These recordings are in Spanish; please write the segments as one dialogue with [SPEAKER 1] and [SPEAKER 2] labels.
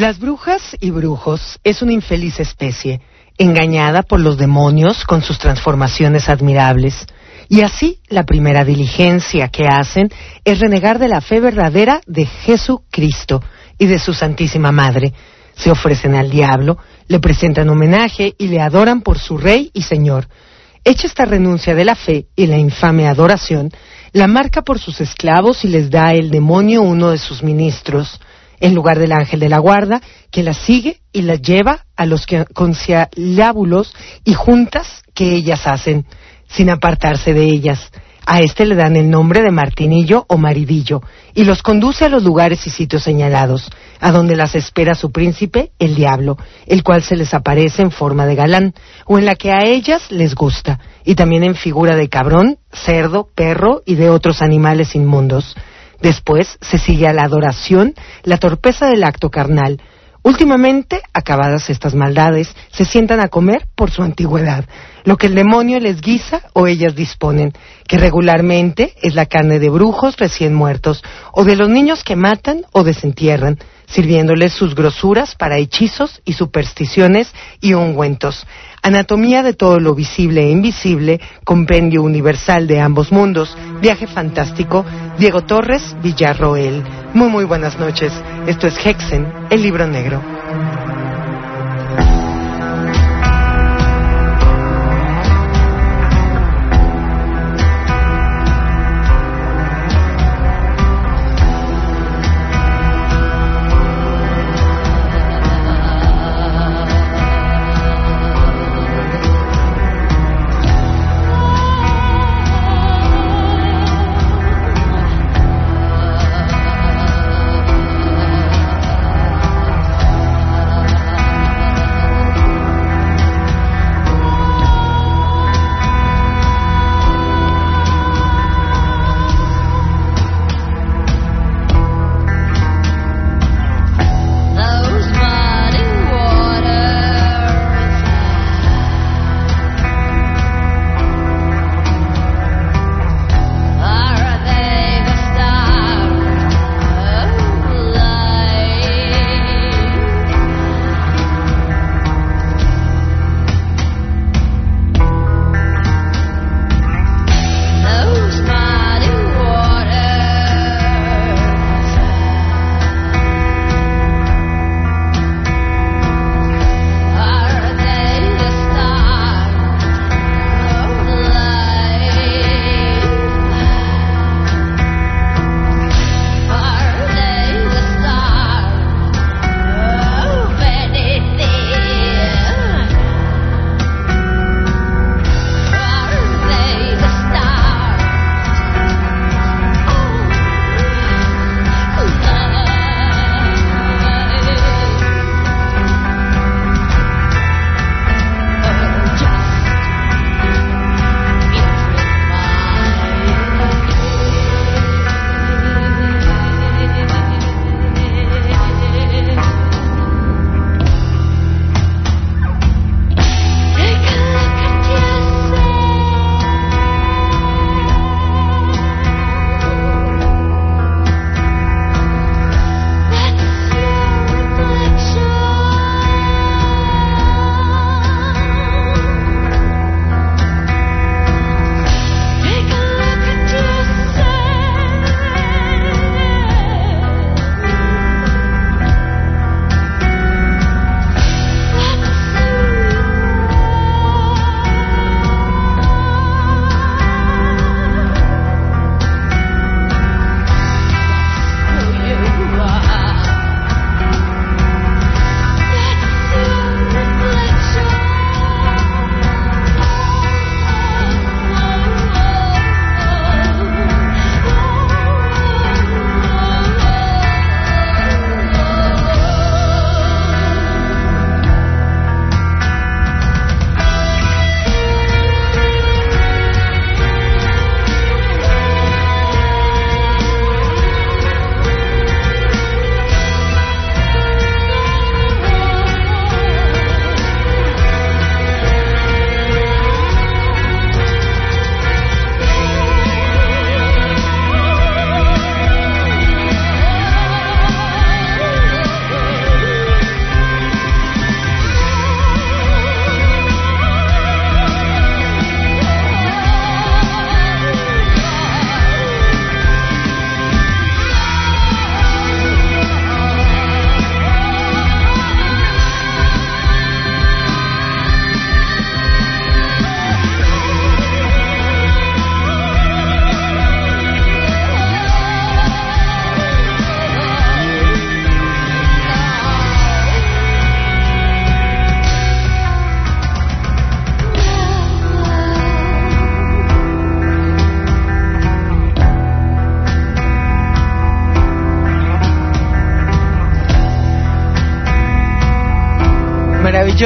[SPEAKER 1] Las brujas y brujos es una infeliz especie, engañada por los demonios con sus transformaciones admirables. Y así la primera diligencia que hacen es renegar de la fe verdadera de Jesucristo y de su Santísima Madre. Se ofrecen al diablo, le presentan homenaje y le adoran por su Rey y Señor. Hecha esta renuncia de la fe y la infame adoración, la marca por sus esclavos y les da el demonio uno de sus ministros, en lugar del ángel de la guarda, que la sigue y la lleva a los conciliábulos y juntas que ellas hacen, sin apartarse de ellas. A este le dan el nombre de martinillo o maridillo, y los conduce a los lugares y sitios señalados, a donde las espera su príncipe, el diablo, el cual se les aparece en forma de galán, o en la que a ellas les gusta, y también en figura de cabrón, cerdo, perro y de otros animales inmundos. Después se sigue a la adoración, la torpeza del acto carnal. Últimamente, acabadas estas maldades, se sientan a comer por su antigüedad, lo que el demonio les guisa o ellas disponen, que regularmente es la carne de brujos recién muertos, o de los niños que matan o desentierran, sirviéndoles sus grosuras para hechizos y supersticiones y ungüentos. Anatomía de todo lo visible e invisible, compendio universal de ambos mundos, viaje fantástico, Diego Torres, Villarroel. Muy muy buenas noches. Esto es Hexen, el libro negro.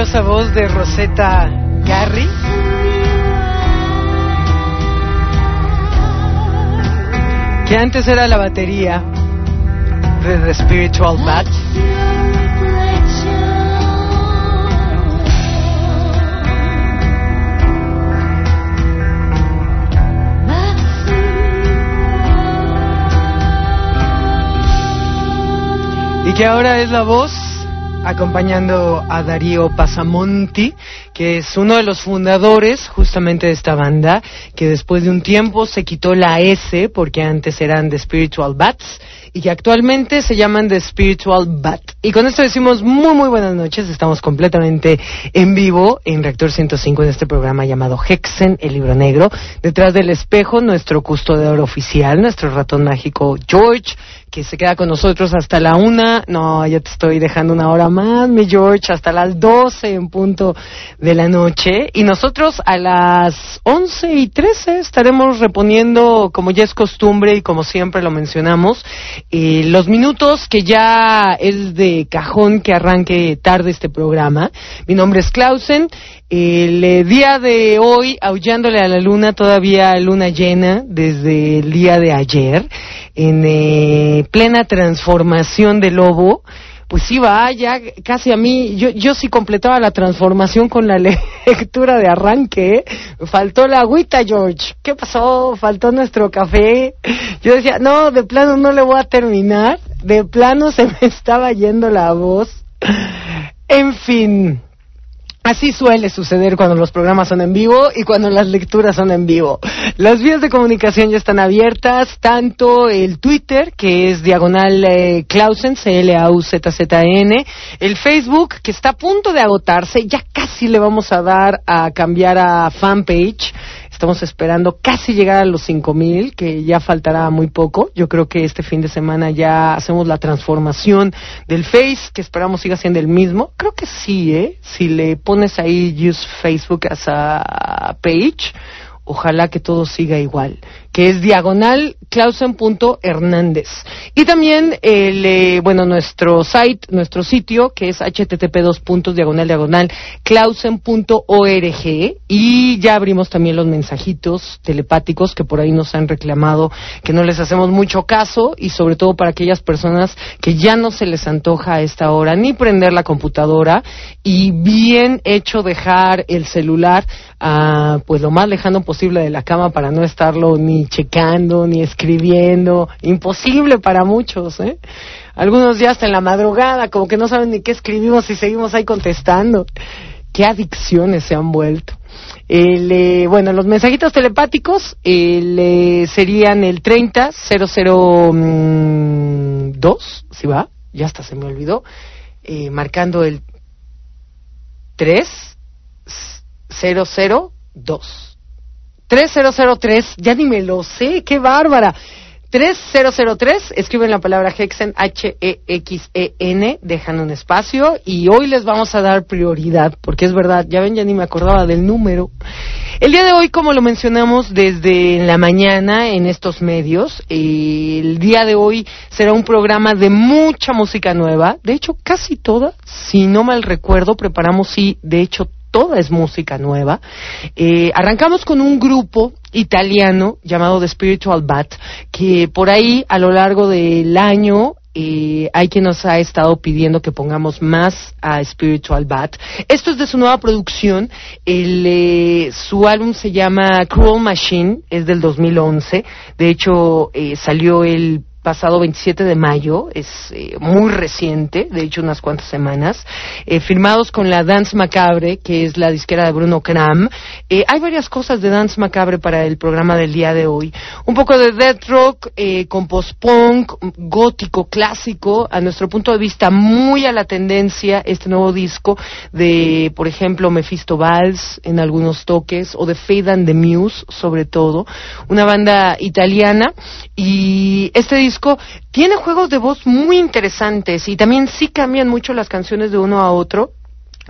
[SPEAKER 1] Maravillosa voz de Rosetta Garry. Que antes era la batería de The Spiritual Bat. Y que ahora es la voz acompañando a Darío Pasamonti, que es uno de los fundadores justamente de esta banda, que después de un tiempo se quitó la S porque antes eran The Spiritual Bats y que actualmente se llaman The Spiritual Bat. Y con esto decimos muy muy buenas noches, estamos completamente en vivo en Reactor 105 en este programa llamado Hexen, el libro negro. Detrás del espejo, nuestro custodiador oficial, nuestro ratón mágico George, que se queda con nosotros hasta la una. No, ya te estoy dejando una hora más, mi George, hasta las doce en punto de la noche. Y nosotros a las once y trece estaremos reponiendo, como ya es costumbre y como siempre lo mencionamos, eh, los minutos que ya es de cajón que arranque tarde este programa. Mi nombre es Clausen. El eh, día de hoy, aullándole a la luna, todavía luna llena desde el día de ayer, en eh, plena transformación de lobo. Pues sí, va, ya casi a mí, yo, yo sí completaba la transformación con la lectura de arranque. ¿eh? Faltó la agüita, George. ¿Qué pasó? Faltó nuestro café. Yo decía, no, de plano no le voy a terminar. De plano se me estaba yendo la voz. En fin, Así suele suceder cuando los programas son en vivo y cuando las lecturas son en vivo. Las vías de comunicación ya están abiertas, tanto el Twitter, que es diagonal eh, Clausen, C-L-A-U-Z-Z-N, el Facebook, que está a punto de agotarse, ya casi le vamos a dar a cambiar a fanpage. Estamos esperando casi llegar a los 5000, que ya faltará muy poco. Yo creo que este fin de semana ya hacemos la transformación del Face, que esperamos siga siendo el mismo. Creo que sí, ¿eh? Si le pones ahí use Facebook as a page, ojalá que todo siga igual, que es diagonal clausen.hernández. Y también, el, eh, bueno, nuestro site, nuestro sitio, que es http dos puntos diagonal diagonal clausen.org. Y ya abrimos también los mensajitos telepáticos que por ahí nos han reclamado que no les hacemos mucho caso y sobre todo para aquellas personas que ya no se les antoja a esta hora ni prender la computadora y bien hecho dejar el celular ah, pues lo más lejano posible de la cama para no estarlo ni checando ni escribiendo. Imposible para muchos, ¿eh? Algunos ya hasta en la madrugada, como que no saben ni qué escribimos y seguimos ahí contestando. Qué adicciones se han vuelto. El, eh, bueno, los mensajitos telepáticos el, eh, serían el 30 002, si va, ya hasta se me olvidó, eh, marcando el 3 002. 3003, ya ni me lo sé, qué bárbara. 3003, escriben la palabra Hexen, H-E-X-E-N, dejan un espacio y hoy les vamos a dar prioridad, porque es verdad, ya ven, ya ni me acordaba del número. El día de hoy, como lo mencionamos desde la mañana en estos medios, el día de hoy será un programa de mucha música nueva, de hecho casi toda, si no mal recuerdo, preparamos sí, de hecho toda es música nueva. Eh, arrancamos con un grupo italiano llamado The Spiritual Bat, que por ahí a lo largo del año eh, hay quien nos ha estado pidiendo que pongamos más a Spiritual Bat. Esto es de su nueva producción. El, eh, su álbum se llama Cruel Machine, es del 2011. De hecho, eh, salió el pasado 27 de mayo, es eh, muy reciente, de hecho unas cuantas semanas, eh, firmados con la Dance Macabre, que es la disquera de Bruno Kram. Eh, hay varias cosas de Dance Macabre para el programa del día de hoy. Un poco de death rock, eh, con post-punk, gótico, clásico, a nuestro punto de vista muy a la tendencia este nuevo disco de, por ejemplo, Mephisto Valls en algunos toques, o de Fade and the Muse, sobre todo, una banda italiana, y este disco tiene juegos de voz muy interesantes y también sí cambian mucho las canciones de uno a otro.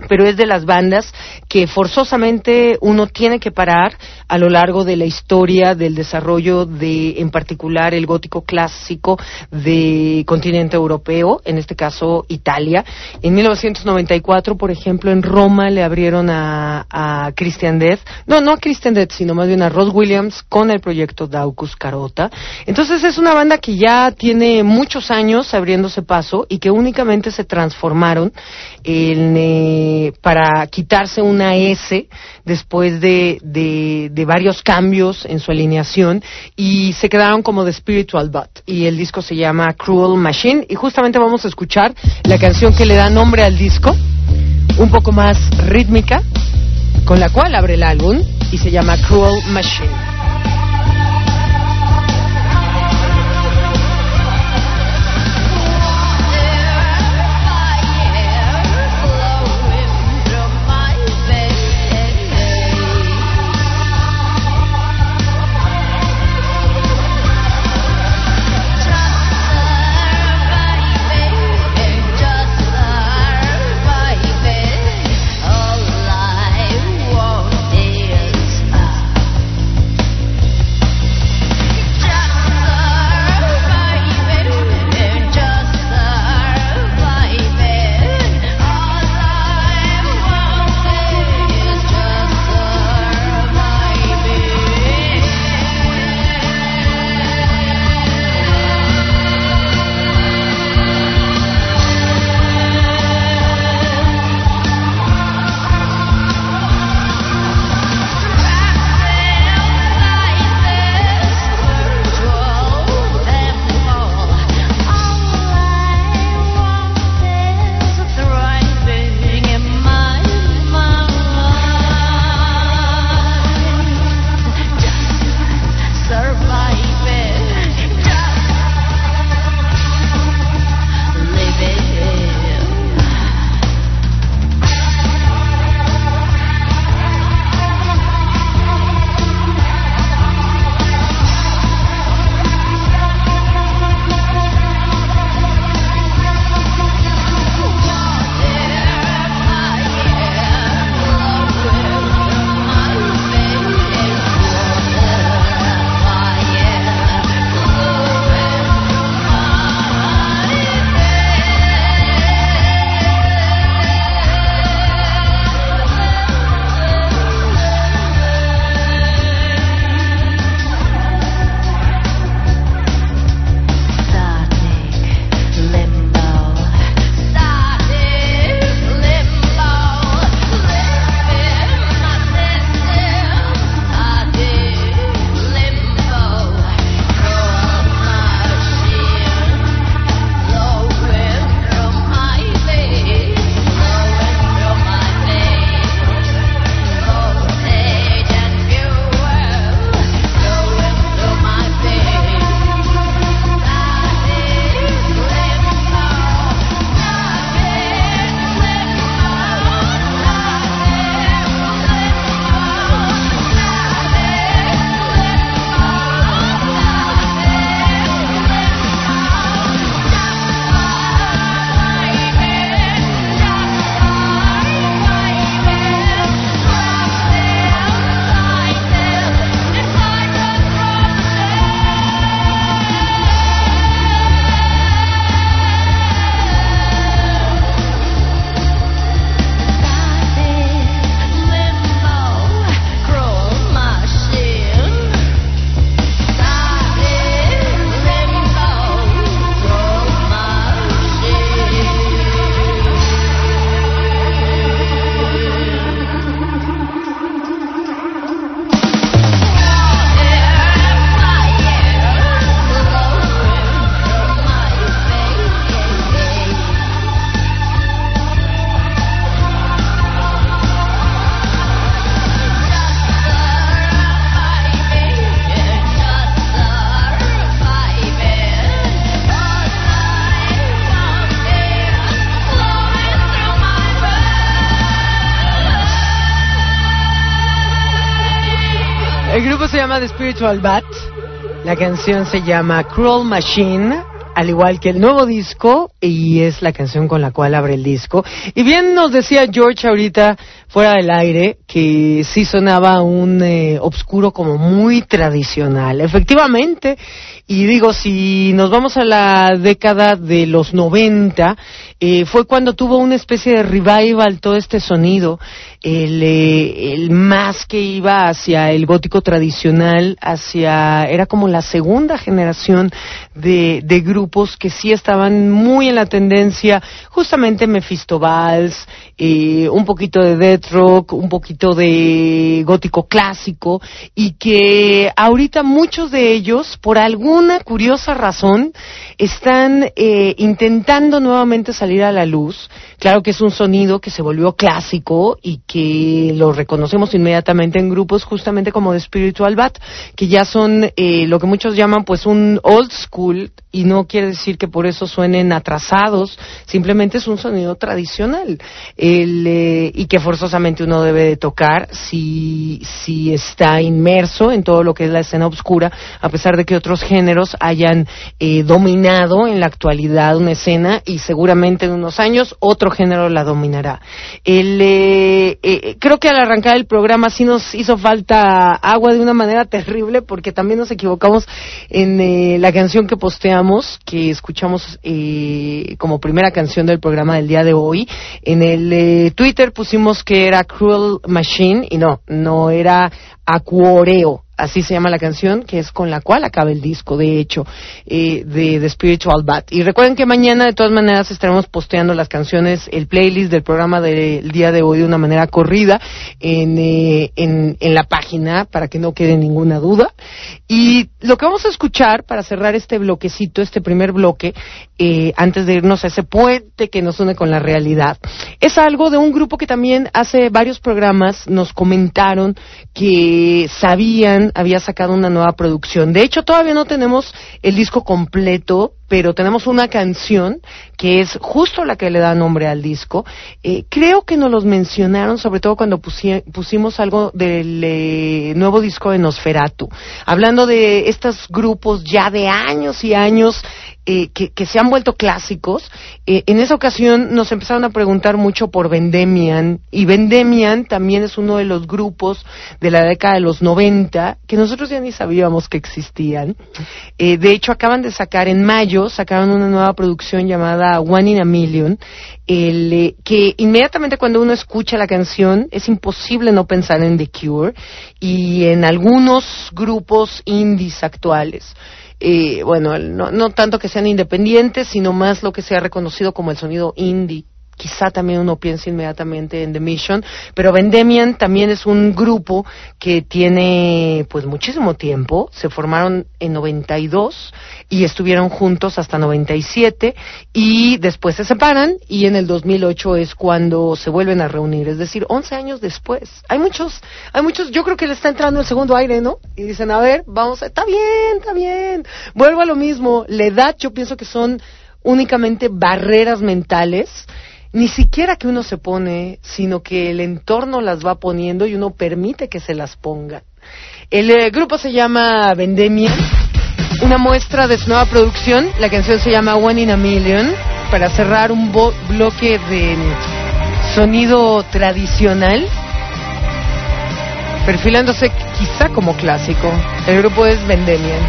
[SPEAKER 2] Pero es de las bandas que forzosamente uno tiene que parar a lo largo de la historia del desarrollo de, en particular, el gótico clásico de continente europeo, en este caso Italia. En 1994, por ejemplo, en Roma le abrieron a, a Christian Death, no, no a Christian Death, sino más bien a Ross Williams con el proyecto Daucus Carota. Entonces es una banda que ya tiene muchos años abriéndose paso y que únicamente se transformaron en, eh, para quitarse una S después de, de, varios cambios en su alineación y se quedaron como de Spiritual Butt y el disco se llama Cruel Machine y justamente vamos a escuchar la canción que le da nombre al disco, un poco más rítmica, con la cual abre el álbum y se llama Cruel Machine. The Spiritual Bat. La canción se llama Cruel Machine
[SPEAKER 1] al igual que el nuevo disco, y es la canción con la cual abre el disco. Y bien nos decía George ahorita, fuera del aire, que sí sonaba un eh, obscuro como muy tradicional. Efectivamente, y digo, si nos vamos a la década de los 90, eh, fue cuando tuvo una especie de revival todo este sonido, el, eh, el más que iba hacia el gótico tradicional, hacia, era como la segunda generación de, de grupos que sí estaban muy en la tendencia, justamente Mephisto Valls, eh, un poquito de death rock, un poquito de gótico clásico, y que ahorita muchos de ellos, por alguna curiosa razón, están eh, intentando nuevamente salir a la luz. Claro que es un sonido que se volvió clásico y que lo reconocemos inmediatamente en grupos justamente como de Spiritual Bat, que ya son eh, lo que muchos llaman pues un old school y no quiere decir que por eso suenen atrasados, simplemente es un sonido tradicional el, eh, y que forzosamente uno debe de tocar si, si está inmerso en todo lo que es la escena oscura, a pesar de que otros géneros hayan eh, dominado en la actualidad una escena y seguramente en unos años otro género la dominará. El, eh, eh, creo que al arrancar el programa sí nos hizo falta agua de una manera terrible porque también nos equivocamos en eh, la canción que posteamos que escuchamos eh, como primera canción del programa del día de hoy. En el Twitter pusimos que era Cruel Machine y no, no era Acuoreo así se llama la canción, que es con la cual acaba el disco, de hecho, eh, de The Spiritual Bat. Y recuerden que mañana, de todas maneras, estaremos posteando las canciones, el playlist del programa del día de hoy de una manera corrida en, eh, en, en la página, para que no quede ninguna duda. Y lo que vamos a escuchar, para cerrar este bloquecito, este primer bloque, eh, antes de irnos a ese puente que nos une con la realidad, es algo de un grupo que también hace varios programas nos comentaron que sabían había sacado una nueva producción. De hecho, todavía no tenemos el disco completo, pero tenemos una canción que es justo la que le da nombre al disco. Eh, creo que nos los mencionaron, sobre todo cuando pusi pusimos algo del eh, nuevo disco de Nosferatu, hablando de estos grupos ya de años y años eh, que, que, se han vuelto clásicos. Eh, en esa ocasión nos empezaron a preguntar mucho por Vendemian y Vendemian también es uno de los grupos de la década de los 90 que nosotros ya ni sabíamos que existían. Eh, de hecho, acaban de sacar en mayo, sacaron una nueva producción llamada One in a Million, el, eh, que inmediatamente cuando uno escucha la canción es imposible no pensar en The Cure y en algunos grupos indies actuales eh, bueno, no, no tanto que sean independientes, sino más lo que se ha reconocido como el sonido indie quizá también uno piensa inmediatamente en The Mission, pero Vendemian también es un grupo que tiene pues muchísimo tiempo, se formaron en 92 y estuvieron juntos hasta 97 y después se separan y en el 2008 es cuando se vuelven a reunir, es decir, 11 años después. Hay muchos, hay muchos, yo creo que le está entrando el segundo aire, ¿no? Y dicen, a ver, vamos, está bien, está bien. Vuelvo a lo mismo, la edad yo pienso que son únicamente barreras mentales ni siquiera que uno se pone, sino que el entorno las va poniendo y uno permite que se las ponga. El eh, grupo se llama Vendemia, una muestra de su nueva producción. La canción se llama One in a Million, para cerrar un bloque de sonido tradicional, perfilándose quizá como clásico. El grupo es Vendemian.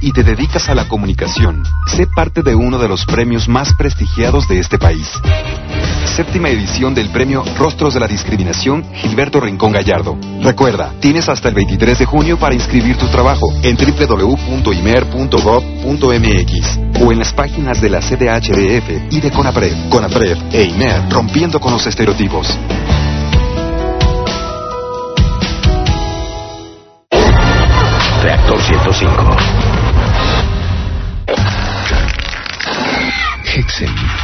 [SPEAKER 3] Y te dedicas a la comunicación, sé parte de uno de los premios más prestigiados de este país. Séptima edición del premio Rostros de la Discriminación Gilberto Rincón Gallardo. Recuerda, tienes hasta el 23 de junio para inscribir tu trabajo en www.imer.gov.mx o en las páginas de la CDHDF y de CONAPRED. CONAPRED e IMER, rompiendo con los estereotipos.
[SPEAKER 4] Reactor 105. Hexen.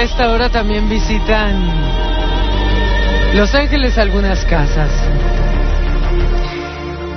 [SPEAKER 1] A esta hora también visitan Los Ángeles algunas casas.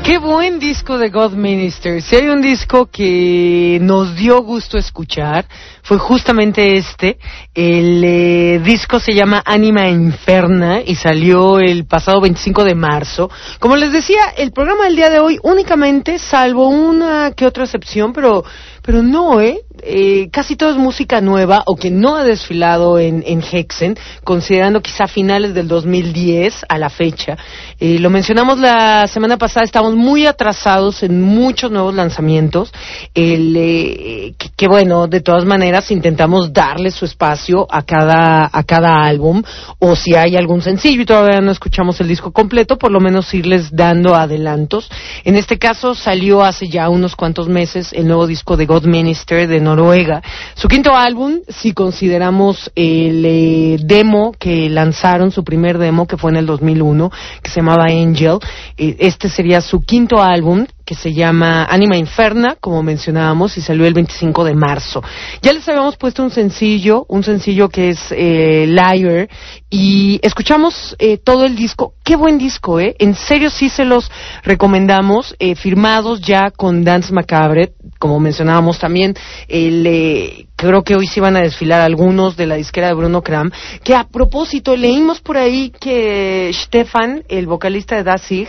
[SPEAKER 1] Qué buen disco de God Minister. Si hay un disco que nos dio gusto escuchar, fue justamente este. El eh, disco se llama Anima Inferna y salió el pasado 25 de marzo. Como les decía, el programa del día de hoy únicamente, salvo una que otra excepción, pero pero no, ¿eh? ¿Eh? Casi todo es música nueva o que no ha desfilado en, en Hexen, considerando quizá finales del 2010 a la fecha. Eh, lo mencionamos la semana pasada, estamos muy atrasados en muchos nuevos lanzamientos. El, eh, que, bueno, de todas maneras intentamos darle su espacio a cada, a cada álbum o si hay algún sencillo y todavía no escuchamos el disco completo, por lo menos irles dando adelantos. En este caso salió hace ya unos cuantos meses el nuevo disco de God Minister de Noruega. Su quinto álbum, si consideramos el eh, demo que lanzaron, su primer demo que fue en el 2001, que se llamaba Angel, eh, este sería su quinto álbum que se llama Anima Inferna, como mencionábamos, y salió el 25 de marzo. Ya les habíamos puesto un sencillo, un sencillo que es eh, Liar, y escuchamos eh, todo el disco. Qué buen disco, ¿eh? En serio sí se los recomendamos, eh, firmados ya con Dance Macabre, como mencionábamos también, el, eh, creo que hoy se van a desfilar algunos de la disquera de Bruno Kram, que a propósito leímos por ahí que Stefan, el vocalista de Dasig,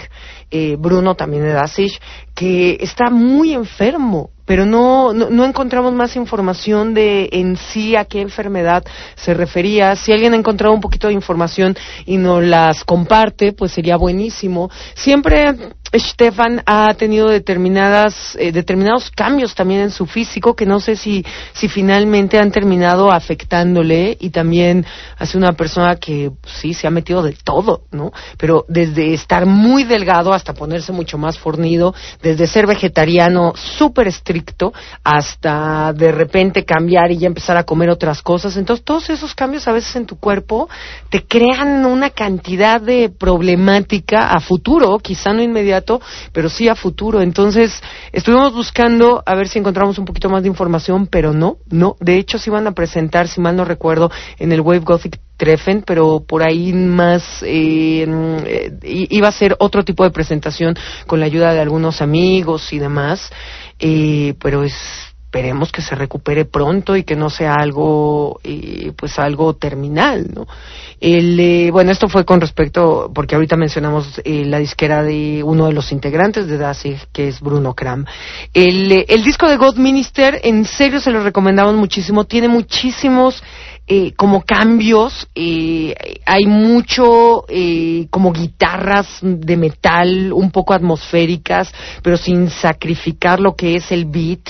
[SPEAKER 1] eh, Bruno también de Dasig, que está muy enfermo, pero no, no, encontramos más información de en sí a qué enfermedad se refería. Si alguien ha encontrado un poquito de información y nos las comparte, pues sería buenísimo. Siempre Stefan ha tenido determinadas, eh, determinados cambios también en su físico que no sé si, si finalmente han terminado afectándole y también hace una persona que sí se ha metido de todo, ¿no? Pero desde estar muy delgado hasta ponerse mucho más fornido, desde ser vegetariano súper estricto hasta de repente cambiar y ya empezar a comer otras cosas. Entonces todos esos cambios a veces en tu cuerpo te crean una cantidad de problemática a futuro, quizá no pero sí a futuro. Entonces, estuvimos buscando a ver si encontramos un poquito más de información, pero no, no. De hecho, se iban a presentar, si mal no recuerdo, en el Wave Gothic Treffen, pero por ahí más eh, eh, iba a ser otro tipo de presentación con la ayuda de algunos amigos y demás, eh, pero es esperemos que se recupere pronto y que no sea algo, eh, pues algo terminal, ¿no? El, eh, bueno, esto fue con respecto, porque ahorita mencionamos eh, la disquera de uno de los integrantes de Dasig, que es Bruno Kram. El, el disco de God Minister, en serio se lo recomendamos muchísimo, tiene muchísimos eh, como cambios, eh, hay mucho eh, como guitarras de metal un poco atmosféricas, pero sin sacrificar lo que es el beat.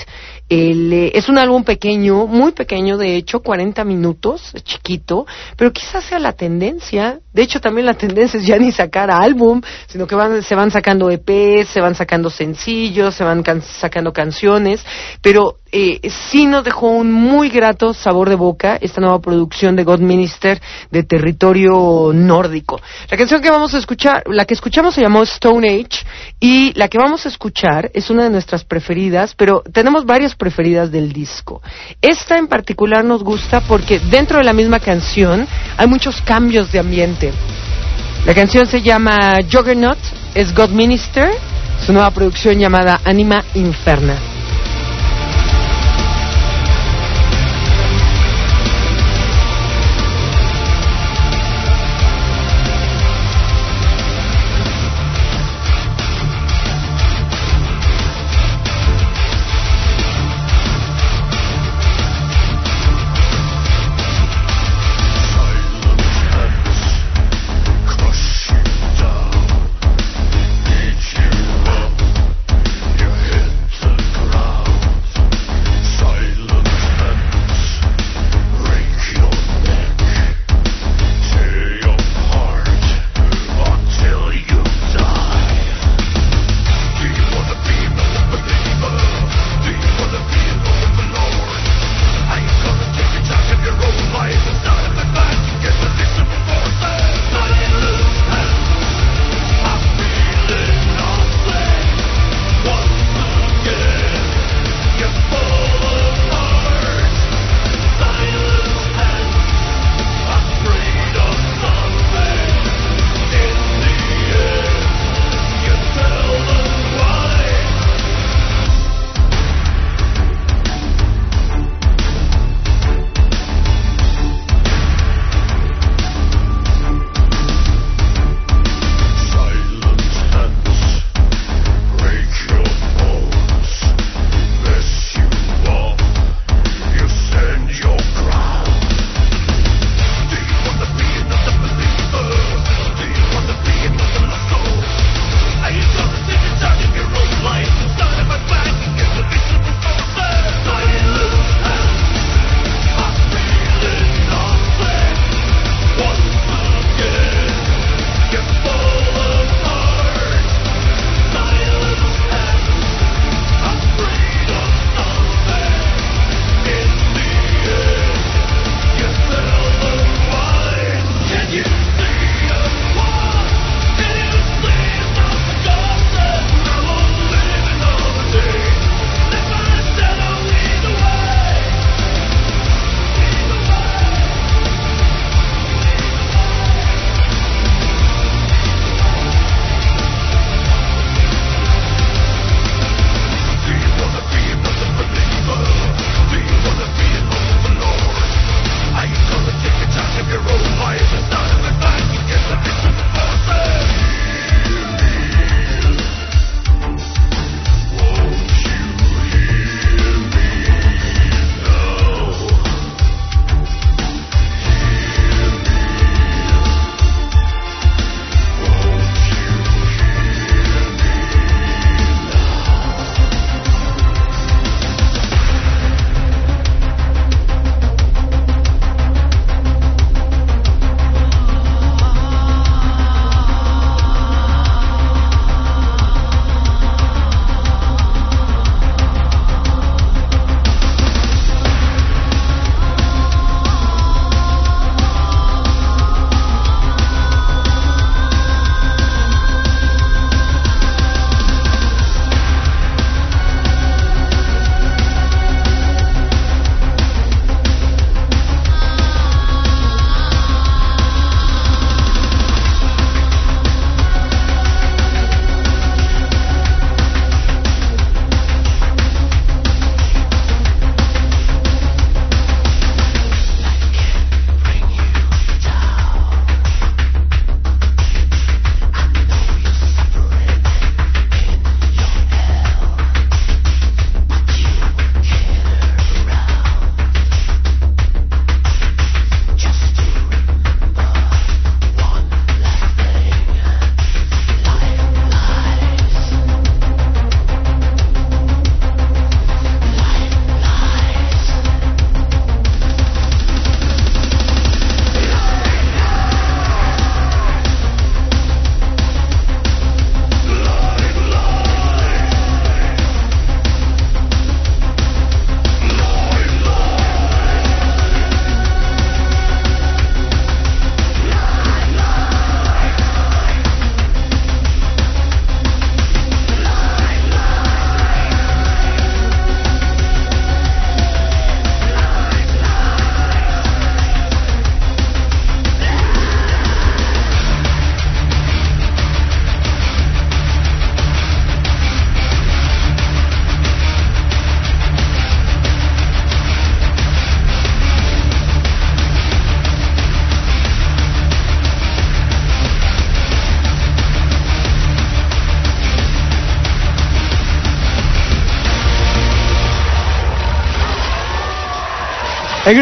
[SPEAKER 1] El, eh, es un álbum pequeño, muy pequeño, de hecho, 40 minutos, chiquito, pero quizás sea la tendencia. De hecho, también la tendencia es ya ni sacar álbum, sino que van, se van sacando EPs, se van sacando sencillos, se van sacando canciones, pero eh, sí nos dejó un muy grato sabor de boca esta nueva producción de God Minister de territorio nórdico. La canción que vamos a escuchar, la que escuchamos se llamó Stone Age y la que vamos a escuchar es una de nuestras preferidas, pero tenemos varias preferidas del disco. Esta en particular nos gusta porque dentro de la misma canción hay muchos cambios de ambiente. La canción se llama Juggernaut, es God Minister, su nueva producción llamada Anima Inferna.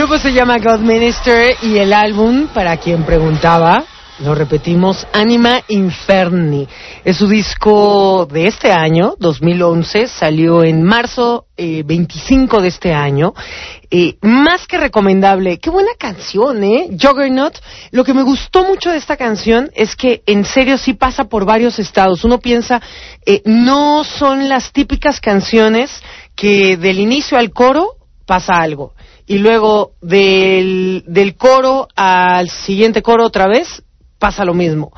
[SPEAKER 1] Grupo se llama God Minister y el álbum, para quien preguntaba, lo repetimos, Anima Inferni. Es su disco de este año, 2011, salió en marzo 25 eh, de este año. Eh, más que recomendable, qué buena canción, ¿eh? Juggernaut. Lo que me gustó mucho de esta canción es que en serio sí pasa por varios estados. Uno piensa, eh, no son las típicas canciones que del inicio al coro pasa algo y luego del, del coro al siguiente coro otra vez pasa lo mismo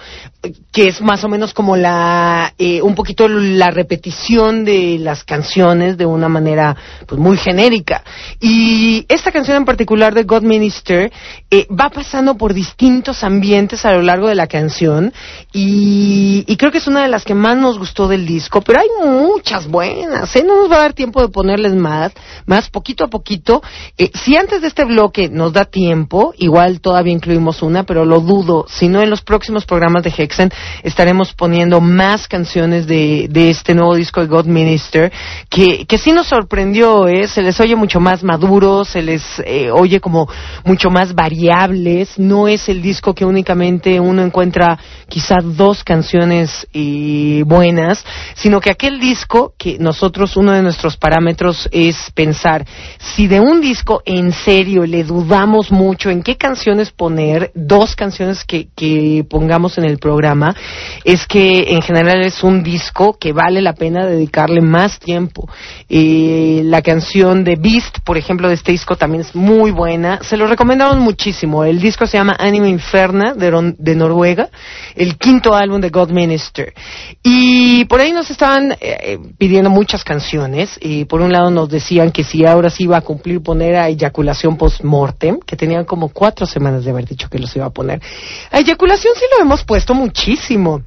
[SPEAKER 1] que es más o menos como la eh, un poquito la repetición de las canciones de una manera pues muy genérica y esta canción en particular de God Minister eh, va pasando por distintos ambientes a lo largo de la canción y, creo que es una de las que más nos gustó del disco pero hay muchas buenas ¿eh? no nos va a dar tiempo de ponerles más más poquito a poquito eh, si antes de este bloque nos da tiempo igual todavía incluimos una pero lo dudo si no en los próximos programas de Hex estaremos poniendo más canciones de, de este nuevo disco de God Minister, que, que sí nos sorprendió, ¿eh? se les oye mucho más maduro, se les eh, oye como mucho más variables, no es el disco que únicamente uno encuentra quizás dos canciones eh, buenas, sino que aquel disco que nosotros, uno de nuestros parámetros es pensar, si de un disco en serio le dudamos mucho en qué canciones poner, dos canciones que, que pongamos en el programa, es que en general es un disco que vale la pena dedicarle más tiempo. Eh, la canción de Beast, por ejemplo, de este disco también es muy buena. Se lo recomendamos muchísimo. El disco se llama Anima Inferna de, Noruega, el quinto álbum de God Minister. Y por ahí nos estaban eh, eh, pidiendo muchas canciones. Y por un lado nos decían que si ahora sí iba a cumplir poner a Eyaculación Post-Mortem, que tenían como cuatro semanas de haber dicho que los iba a poner. A sí lo hemos puesto muchísimo.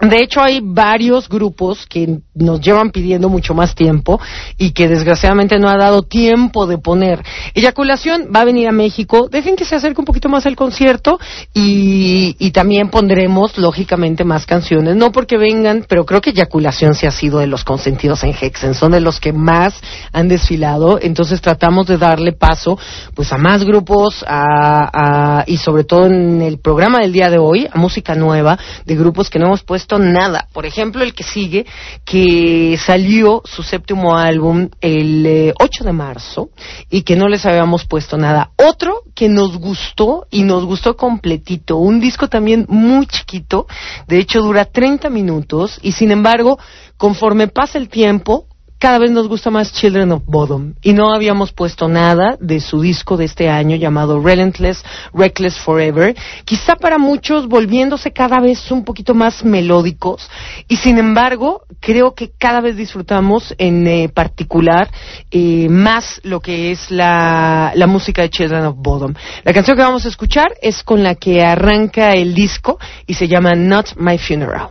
[SPEAKER 1] De hecho, hay varios grupos que nos llevan pidiendo mucho más tiempo y que desgraciadamente no ha dado tiempo de poner. Eyaculación va a venir a México. Dejen que se acerque un poquito más el concierto y, y también pondremos, lógicamente, más canciones. No porque vengan, pero creo que Eyaculación se ha sido de los consentidos en Hexen. Son de los que más han desfilado. Entonces tratamos de darle paso pues a más grupos a, a, y sobre todo en el programa del día de hoy, a música nueva de grupos que no hemos puesto nada. Por ejemplo, el que sigue, que salió su séptimo álbum el 8 eh, de marzo y que no les habíamos puesto nada. Otro que nos gustó y nos gustó completito. Un disco también muy chiquito. De hecho, dura 30 minutos y sin embargo, conforme pasa el tiempo, cada vez nos gusta más Children of Bodom y no habíamos puesto nada de su disco de este año llamado Relentless, Reckless Forever, quizá para muchos volviéndose cada vez un poquito más melódicos y sin embargo creo que cada vez disfrutamos en eh, particular eh, más lo que es la, la música de Children of Bodom. La canción que vamos a escuchar es con la que arranca el disco y se llama Not My Funeral.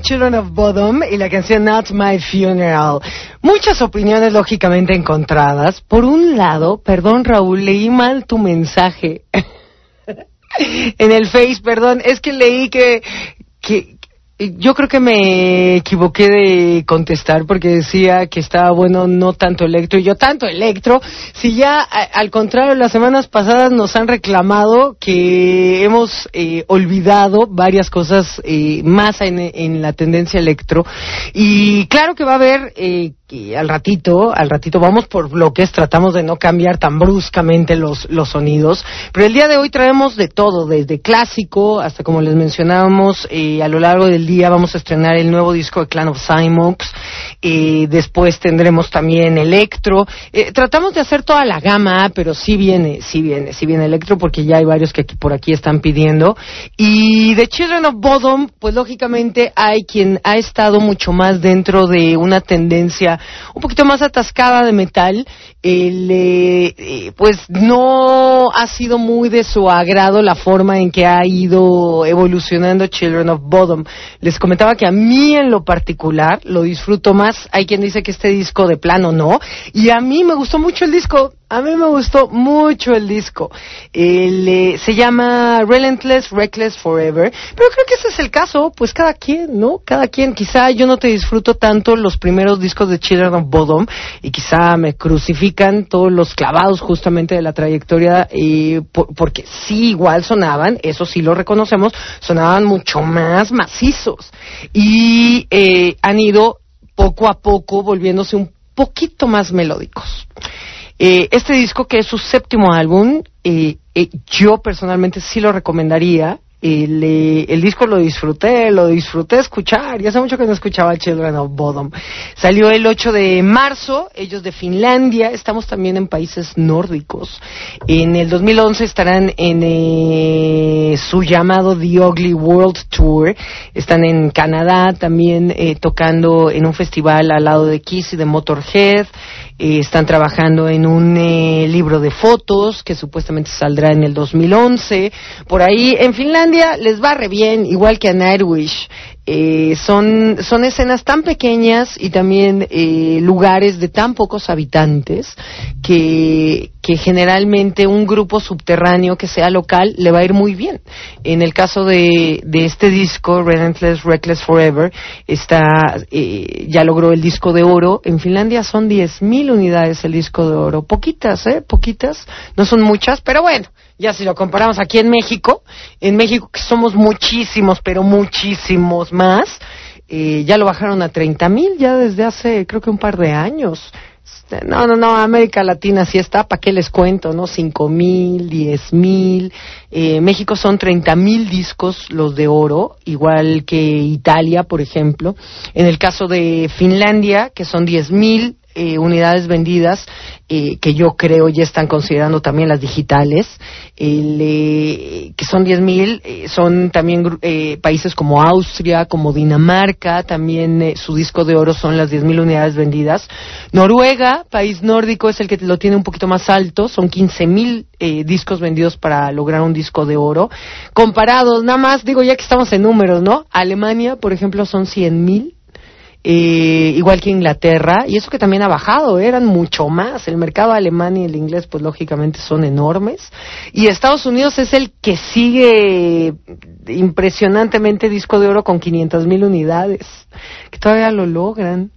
[SPEAKER 1] Children of Bodom y la canción Not My Funeral. Muchas opiniones lógicamente encontradas. Por un lado, perdón Raúl, leí mal tu mensaje. en el Face, perdón, es que leí que, que, yo creo que me equivoqué de contestar porque decía que estaba bueno no tanto electro y yo tanto electro. Si ya al contrario las semanas pasadas nos han reclamado que hemos eh, olvidado varias cosas eh, más en, en, la tendencia electro y claro que va a haber eh, y al ratito, al ratito vamos por bloques, tratamos de no cambiar tan bruscamente los, los sonidos, pero el día de hoy traemos de todo, desde clásico hasta como les mencionábamos, eh, a lo largo del día vamos a estrenar el nuevo disco de Clan of Simox, eh, después tendremos también electro, eh, tratamos de hacer toda la gama, pero sí viene, sí viene, sí viene electro porque ya hay varios que aquí, por aquí están pidiendo, y de Children of Bodom, pues lógicamente hay quien ha estado mucho más dentro de una tendencia un poquito más atascada de metal, eh, pues no ha sido muy de su agrado la forma en que ha ido evolucionando Children of Bodom. Les comentaba que a mí en lo particular lo disfruto más. Hay quien dice que este disco de plano no, y a mí me gustó mucho el disco. A mí me gustó mucho el disco. Eh, se llama Relentless, Reckless Forever. Pero creo que ese es el caso. Pues cada quien, ¿no? Cada quien. Quizá yo no te disfruto tanto los primeros discos de Children of Bodom y quizá me crucifican todos los clavados justamente de la trayectoria y porque sí igual sonaban, eso sí lo reconocemos, sonaban mucho más macizos y eh, han ido poco a poco volviéndose un poquito más melódicos. Eh, este disco, que es su séptimo álbum, eh, eh, yo personalmente sí lo recomendaría. El, el, disco lo disfruté, lo disfruté escuchar. Ya hace mucho que no escuchaba Children of Bodom. Salió el 8 de marzo, ellos de Finlandia. Estamos también en países nórdicos. En el 2011 estarán en su llamado The Ugly World Tour. Están en Canadá también tocando en un festival al lado de Kiss y de Motorhead. Eh, están trabajando en un eh, libro de fotos que supuestamente saldrá en el 2011. Por ahí, en Finlandia les va re bien, igual que a Nightwish. Eh, son, son escenas tan pequeñas y también eh, lugares de tan pocos habitantes que, que generalmente un grupo subterráneo que sea local le va a ir muy bien. En el caso de, de este disco, Relentless Reckless Forever, está, eh, ya logró el disco de oro. En Finlandia son 10.000 unidades el disco de oro. Poquitas, ¿eh? Poquitas. No son muchas, pero bueno ya si lo comparamos aquí en México, en México que somos muchísimos, pero muchísimos más, eh, ya lo bajaron a 30 mil ya desde hace creo que un par de años. Este, no, no, no, América Latina sí está, ¿para qué les cuento? ¿No? 5 mil, 10 mil. Eh, México son 30 mil discos los de oro, igual que Italia, por ejemplo. En el caso de Finlandia, que son 10 mil eh, unidades vendidas eh, que yo creo ya están considerando también las digitales, que son 10.000, eh, son también países como Austria, como Dinamarca, también su disco de oro son las 10.000 unidades vendidas. Noruega, país nórdico, es el que lo tiene un poquito más alto, son 15.000 discos vendidos para lograr un disco de oro. Comparados, nada más, digo ya que estamos en números, ¿no? Alemania, por ejemplo, son 100.000 eh, igual que Inglaterra, y eso que también ha bajado, eran mucho más. El mercado alemán y el inglés, pues lógicamente son enormes. Y Estados Unidos es el que sigue impresionantemente disco de oro con 500 mil unidades, que todavía lo logran.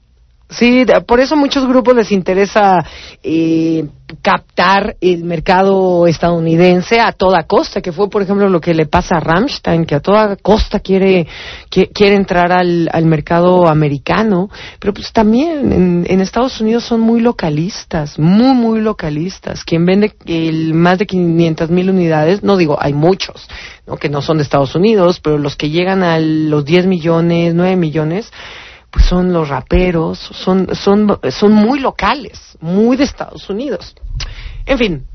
[SPEAKER 1] Sí, por eso muchos grupos les interesa eh, captar el mercado estadounidense a toda costa, que fue, por ejemplo, lo que le pasa a Rammstein, que a toda costa quiere, quiere entrar al, al mercado americano, pero pues también en, Estados Unidos son muy localistas, muy, muy localistas. Quien vende el, más de 500 mil unidades, no digo, hay muchos, que no son de Estados Unidos, pero los que llegan a los 10 millones, 9 millones, son los raperos, son, son, son muy locales, muy de Estados Unidos. En fin,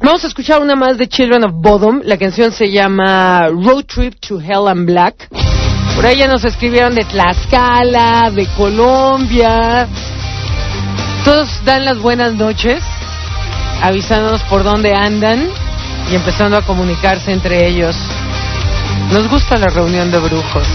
[SPEAKER 1] vamos a escuchar una más de Children of Bodom. La canción se llama Road Trip to Hell and Black. Por ahí ya nos escribieron de Tlaxcala, de Colombia. Todos dan las buenas noches, avisándonos por dónde andan y empezando a comunicarse entre ellos. Nos gusta la reunión de brujos.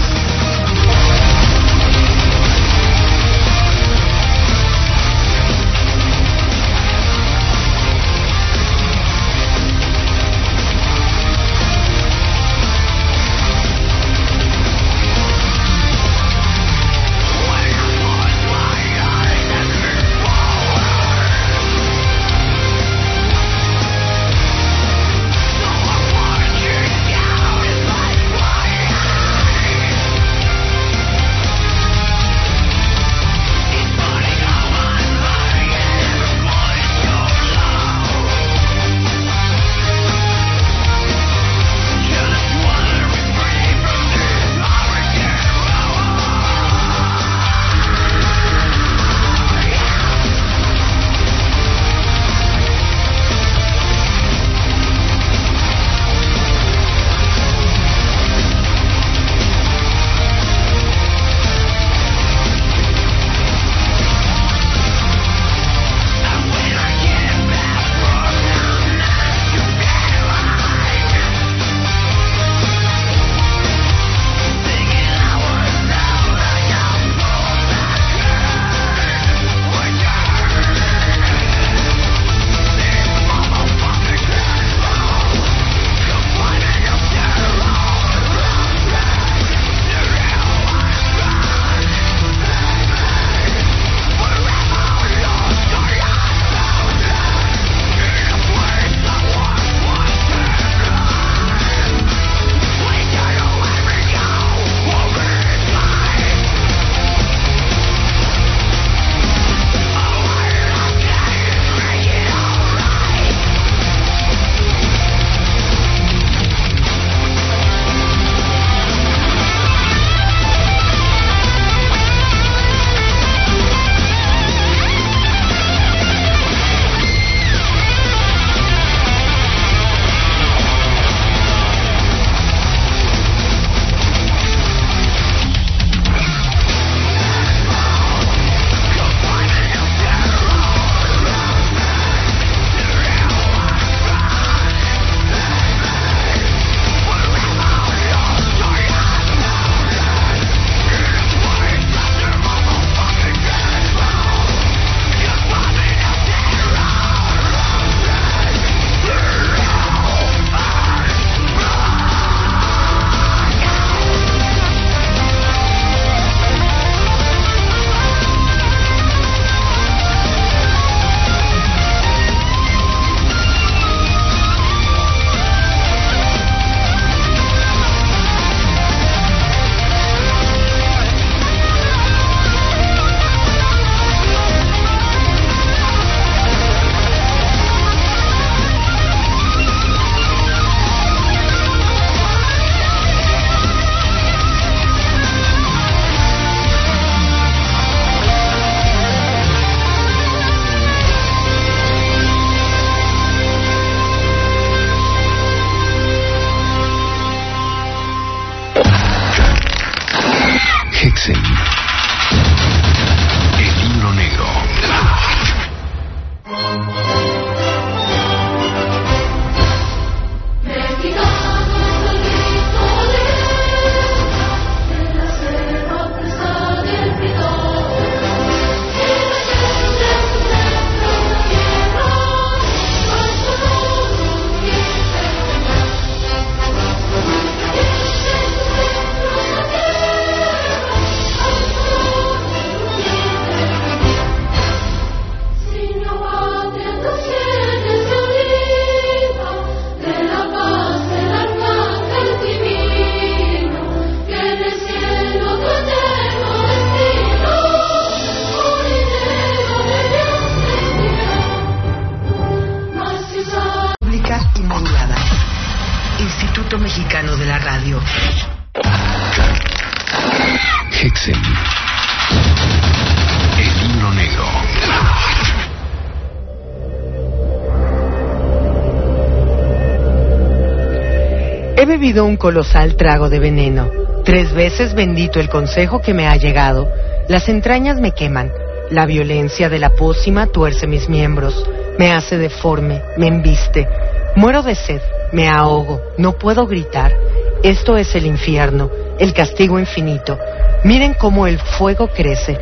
[SPEAKER 1] Un colosal trago de veneno. Tres veces bendito el consejo que me ha llegado. Las entrañas me queman. La violencia de la pócima tuerce mis miembros. Me hace deforme, me embiste. Muero de sed, me ahogo, no puedo gritar. Esto es el infierno, el castigo infinito. Miren cómo el fuego crece.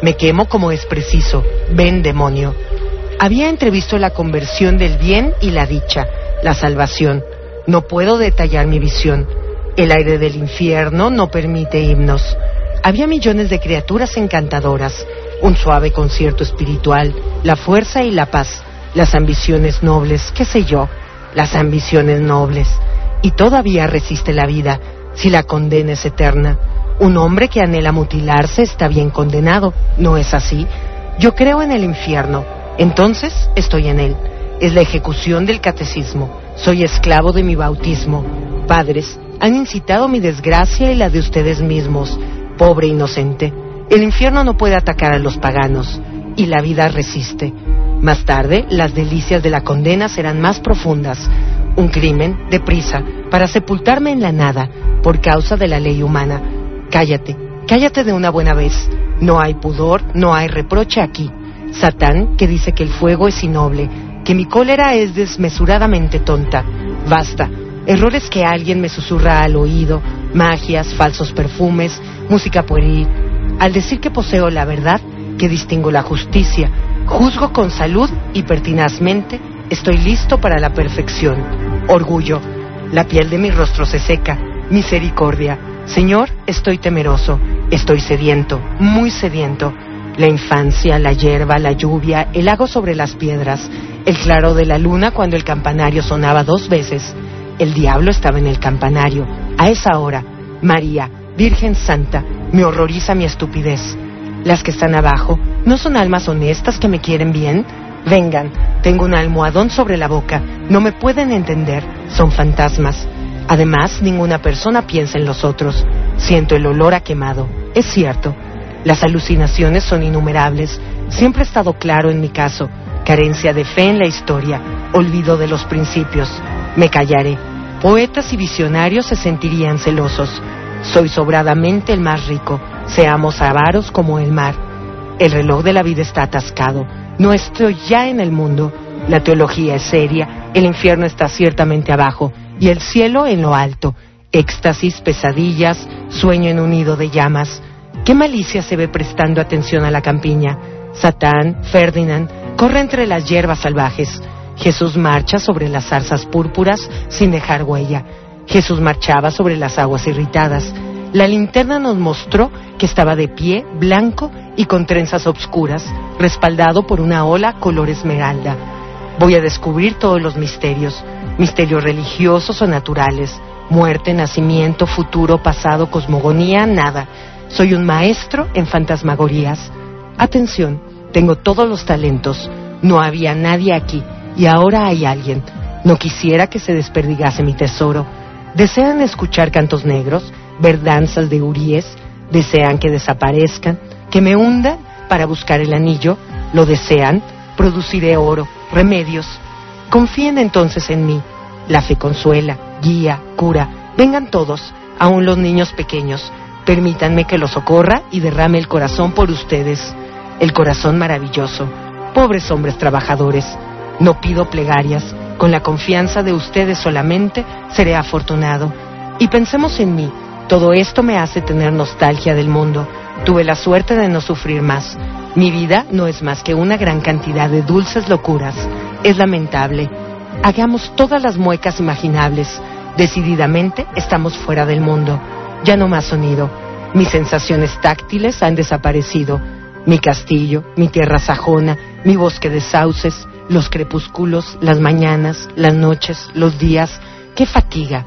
[SPEAKER 1] Me quemo como es preciso. Ven, demonio. Había entrevisto la conversión del bien y la dicha, la salvación. No puedo detallar mi visión. El aire del infierno no permite himnos. Había millones de criaturas encantadoras, un suave concierto espiritual, la fuerza y la paz, las ambiciones nobles, qué sé yo, las ambiciones nobles. Y todavía resiste la vida, si la condena es eterna. Un hombre que anhela mutilarse está bien condenado, ¿no es así? Yo creo en el infierno, entonces estoy en él. Es la ejecución del catecismo. Soy esclavo de mi bautismo. Padres, han incitado mi desgracia y la de ustedes mismos. Pobre inocente. El infierno no puede atacar a los paganos, y la vida resiste. Más tarde, las delicias de la condena serán más profundas. Un crimen, deprisa, para sepultarme en la nada, por causa de la ley humana. Cállate, cállate de una buena vez. No hay pudor, no hay reproche aquí. Satán, que dice que el fuego es innoble, que mi cólera es desmesuradamente tonta. Basta. Errores que alguien me susurra al oído, magias, falsos perfumes, música pueril. Al decir que poseo la verdad, que distingo la justicia, juzgo con salud y pertinazmente, estoy listo para la perfección. Orgullo. La piel de mi rostro se seca. Misericordia. Señor, estoy temeroso. Estoy sediento, muy sediento. La infancia, la hierba, la lluvia, el lago sobre las piedras, el claro de la luna cuando el campanario sonaba dos veces. El diablo estaba en el campanario. A esa hora, María, Virgen Santa, me horroriza mi estupidez. Las que están abajo, ¿no son almas honestas que me quieren bien? Vengan, tengo un almohadón sobre la boca, no me pueden entender, son fantasmas. Además, ninguna persona piensa en los otros. Siento el olor a quemado. Es cierto. Las alucinaciones son innumerables. Siempre ha estado claro en mi caso. Carencia de fe en la historia. Olvido de los principios. Me callaré. Poetas y visionarios se sentirían celosos. Soy sobradamente el más rico. Seamos avaros como el mar. El reloj de la vida está atascado. No estoy ya en el mundo. La teología es seria. El infierno está ciertamente abajo y el cielo en lo alto. Éxtasis, pesadillas, sueño en un nido de llamas. ¿Qué malicia se ve prestando atención a la campiña? Satán, Ferdinand, corre entre las hierbas salvajes. Jesús marcha sobre las zarzas púrpuras sin dejar huella. Jesús marchaba sobre las aguas irritadas. La linterna nos mostró que estaba de pie, blanco y con trenzas obscuras, respaldado por una ola color esmeralda. Voy a descubrir todos los misterios, misterios religiosos o naturales, muerte, nacimiento, futuro, pasado, cosmogonía, nada. Soy un maestro en fantasmagorías. Atención, tengo todos los talentos. No había nadie aquí y ahora hay alguien. No quisiera que se desperdigase mi tesoro. ¿Desean escuchar cantos negros, ver danzas de uríes? ¿Desean que desaparezcan, que me hundan para buscar el anillo? ¿Lo desean? Produciré oro, remedios. Confíen entonces en mí. La fe consuela, guía, cura. Vengan todos, aun los niños pequeños. Permítanme que los socorra y derrame el corazón por ustedes, el corazón maravilloso. Pobres hombres trabajadores, no pido plegarias, con la confianza de ustedes solamente seré afortunado. Y pensemos en mí, todo esto me hace tener nostalgia del mundo. Tuve la suerte de no sufrir más. Mi vida no es más que una gran cantidad de dulces locuras. Es lamentable. Hagamos todas las muecas imaginables. Decididamente estamos fuera del mundo. Ya no más sonido. Mis sensaciones táctiles han desaparecido. Mi castillo, mi tierra sajona, mi bosque de sauces, los crepúsculos, las mañanas, las noches, los días. ¡Qué fatiga!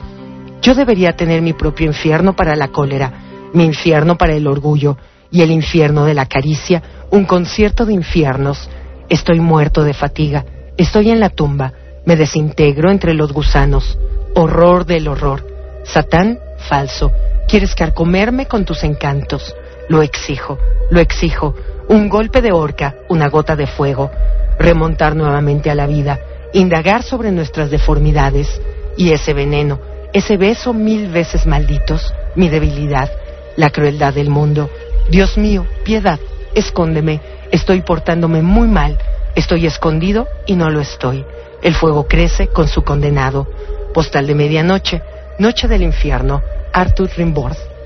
[SPEAKER 1] Yo debería tener mi propio infierno para la cólera, mi infierno para el orgullo y el infierno de la caricia, un concierto de infiernos. Estoy muerto de fatiga, estoy en la tumba, me desintegro entre los gusanos. Horror del horror. Satán, falso. Quieres carcomerme con tus encantos. Lo exijo, lo exijo. Un golpe de horca, una gota de fuego. Remontar nuevamente a la vida, indagar sobre nuestras deformidades y ese veneno, ese beso mil veces malditos, mi debilidad, la crueldad del mundo. Dios mío, piedad, escóndeme, estoy portándome muy mal, estoy escondido y no lo estoy. El fuego crece con su condenado. Postal de medianoche, noche del infierno, Arthur Rimbaud.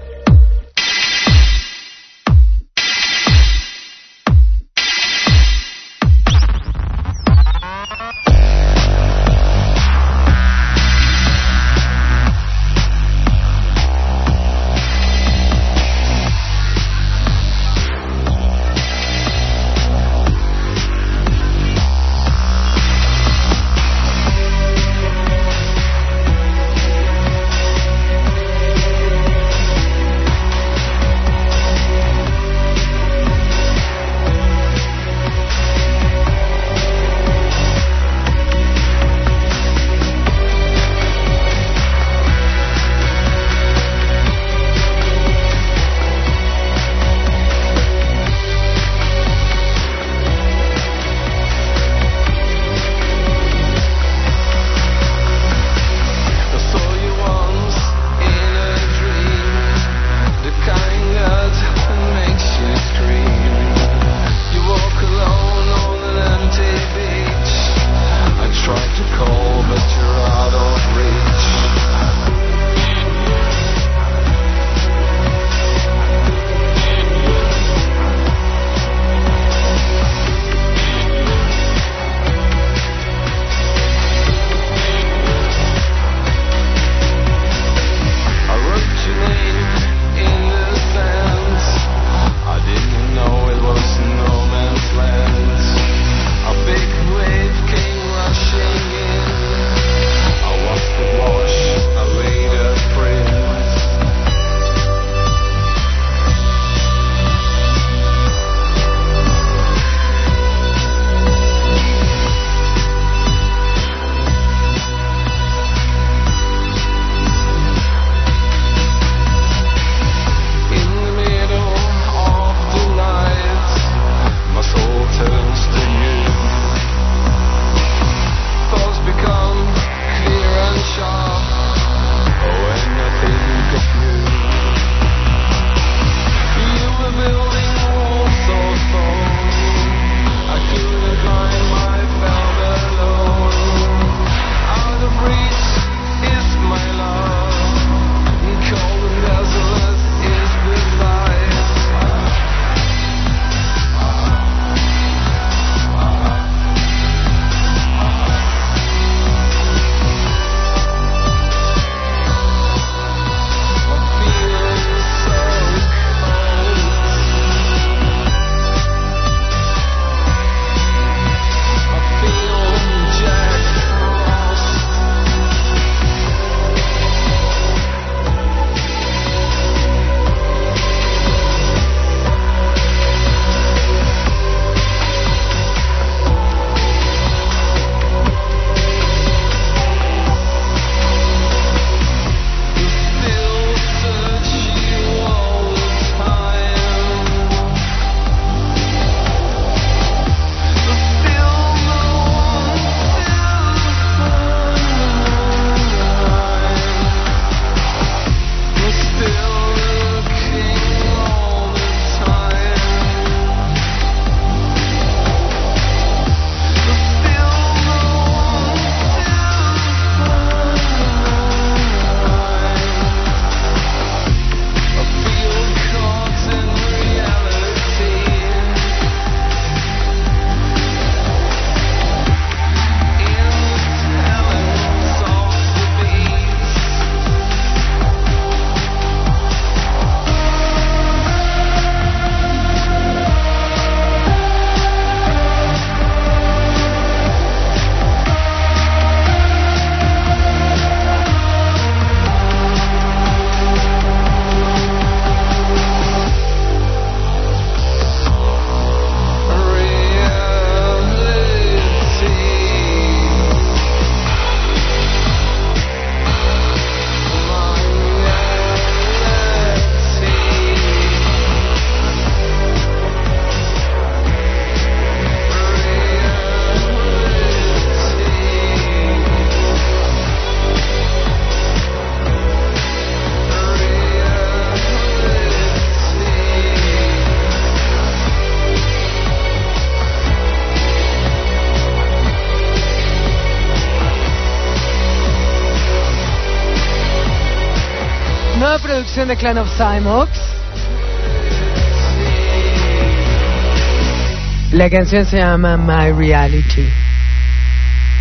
[SPEAKER 1] De Clan of Cymox. La canción se llama My Reality.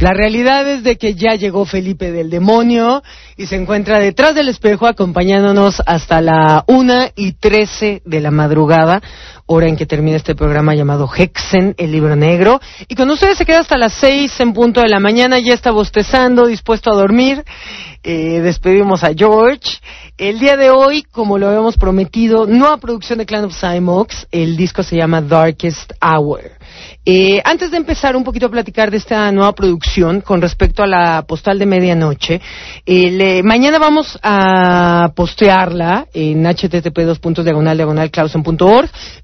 [SPEAKER 1] La realidad es de que ya llegó Felipe del Demonio y se encuentra detrás del espejo acompañándonos hasta la una y trece de la madrugada, hora en que termina este programa llamado Hexen, el libro negro. Y con ustedes se queda hasta las seis en punto de la mañana, ya está bostezando, dispuesto a dormir. Eh, despedimos a George. El día de hoy, como lo habíamos prometido, nueva producción de Clan of Cymox, el disco se llama Darkest Hour. Eh, antes de empezar un poquito a platicar de esta nueva producción con respecto a la postal de medianoche, eh, le- mañana vamos a postearla en http.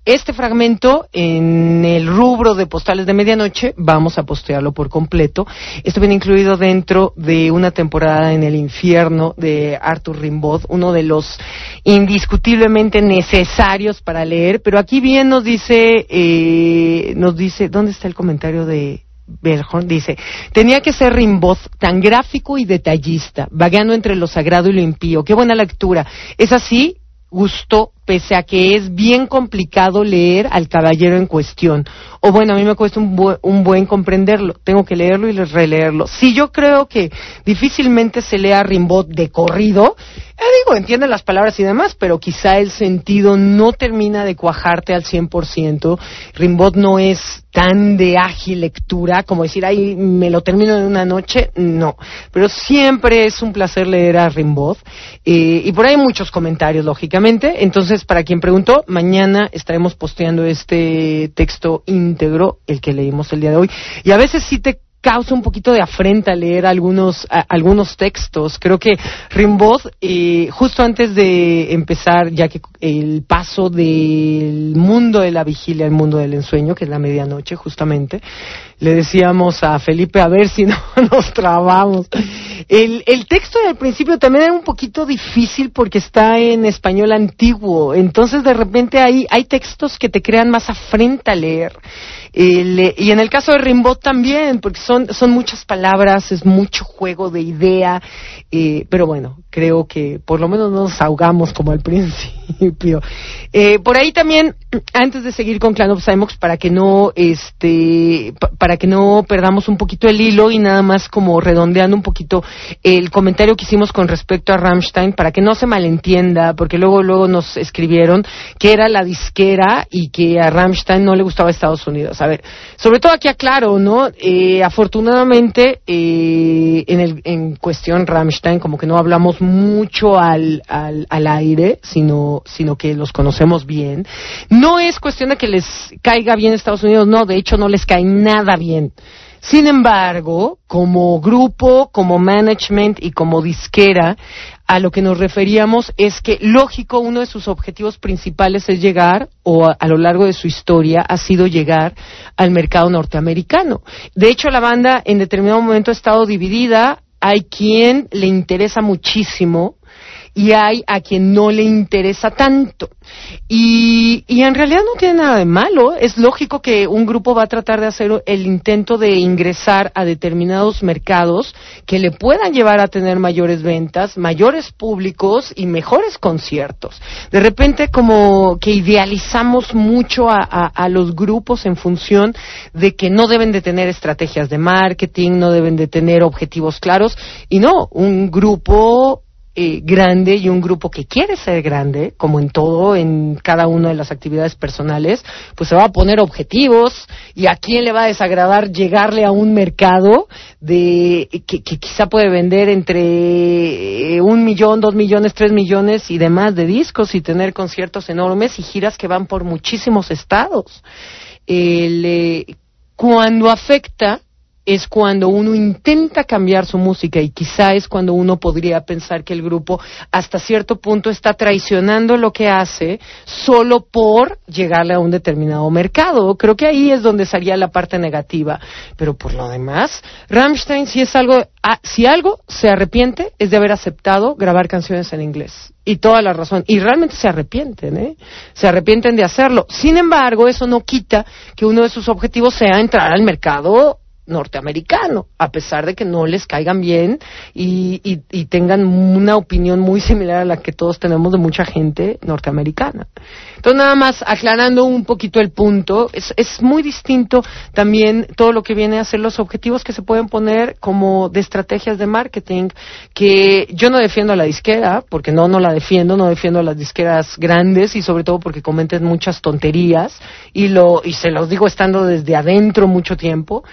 [SPEAKER 1] Este fragmento en el rubro de postales de medianoche vamos a postearlo por completo. Esto viene incluido dentro de una temporada en el infierno de Arthur Rimbaud, de los indiscutiblemente necesarios para leer, pero aquí bien nos dice, eh, nos dice, ¿dónde está el comentario de Bellhorn? Dice, tenía que ser Rimbaud tan gráfico y detallista, vagueando entre lo sagrado y lo impío. Qué buena lectura. Es así, gustó, pese a que es bien complicado leer al caballero en cuestión. O bueno, a mí me cuesta un, un buen comprenderlo. Tengo que leerlo y releerlo. Sí, yo creo que difícilmente se lea Rimbaud de corrido. Eh, digo, entiende las palabras y demás, pero quizá el sentido no termina de cuajarte al 100%. Rimbaud no es tan de ágil lectura como decir, ay, me lo termino en una noche. No, pero siempre es un placer leer a Rimbaud. Eh, y por ahí hay muchos comentarios, lógicamente. Entonces, para quien preguntó, mañana estaremos posteando este texto íntegro, el que leímos el día de hoy. Y a veces sí te causa un poquito de afrenta leer algunos algunos textos. Creo que Rimbaud, eh, justo antes de empezar, ya que el paso del mundo de la vigilia al mundo del ensueño, que es la medianoche justamente, le decíamos a Felipe a ver si no nos trabamos. El, el texto del principio también era un poquito difícil porque está en español antiguo, entonces de repente hay, hay textos que te crean más afrenta leer. Y en el caso de Rimbaud también, porque son, son muchas palabras, es mucho juego de idea, eh, pero bueno, creo que por lo menos no nos ahogamos como al principio. Eh, por ahí también, antes de seguir con Clan of Cymox, para que no, este, pa- para que no perdamos un poquito el hilo y nada más como redondeando un poquito el comentario que hicimos con respecto a Rammstein, para que no se malentienda, porque luego, luego nos escribieron que era la disquera y que a Rammstein no le gustaba Estados Unidos. A ver, sobre todo aquí aclaro, ¿no? Eh, afortunadamente, eh, en, el, en cuestión Rammstein, como que no hablamos mucho al, al, al aire, sino, sino que los conocemos bien. No es cuestión de que les caiga bien Estados Unidos, no, de hecho no les cae nada bien. Sin embargo, como grupo, como management y como disquera, a lo que nos referíamos es que, lógico, uno de sus objetivos principales es llegar, o a, a lo largo de su historia, ha sido llegar al mercado norteamericano. De hecho, la banda en determinado momento ha estado dividida. Hay quien le interesa muchísimo y hay a quien no le interesa tanto. Y, y en realidad no tiene nada de malo. Es lógico que un grupo va a tratar de hacer el intento de ingresar a determinados mercados que le puedan llevar a tener mayores ventas, mayores públicos y mejores conciertos. De repente como que idealizamos mucho a, a- a los grupos en función de que no deben de tener estrategias de marketing, no deben de tener objetivos claros. Y no, un grupo eh, grande y un grupo que quiere ser grande, como en todo, en cada una de las actividades personales, pues se va a poner objetivos y a quién le va a desagradar llegarle a un mercado de que, que quizá puede vender entre eh, un millón, dos millones, tres millones y demás de discos y tener conciertos enormes y giras que van por muchísimos estados. Eh, cuando afecta es cuando uno intenta cambiar su música y quizá es cuando uno podría pensar que el grupo hasta cierto punto está traicionando lo que hace solo por llegarle a un determinado mercado. Creo que ahí es donde sería la parte negativa. Pero por lo demás, Rammstein si es algo, ah, si algo se arrepiente es de haber aceptado grabar canciones en inglés. Y toda la razón. Y realmente se arrepienten, ¿eh? Se arrepienten de hacerlo. Sin embargo, eso no quita que uno de sus objetivos sea entrar al mercado norteamericano, a pesar de que no les caigan bien y, tengan una opinión muy similar a la que todos tenemos de mucha gente norteamericana. Entonces, nada más aclarando un poquito el punto, es, es muy distinto también todo lo que viene a ser los objetivos que se pueden poner como de estrategias de marketing, que yo no defiendo a la disquera, porque no, no la defiendo, no defiendo a las disqueras grandes y sobre todo porque cometen muchas tonterías y, lo, y se los digo estando desde adentro mucho tiempo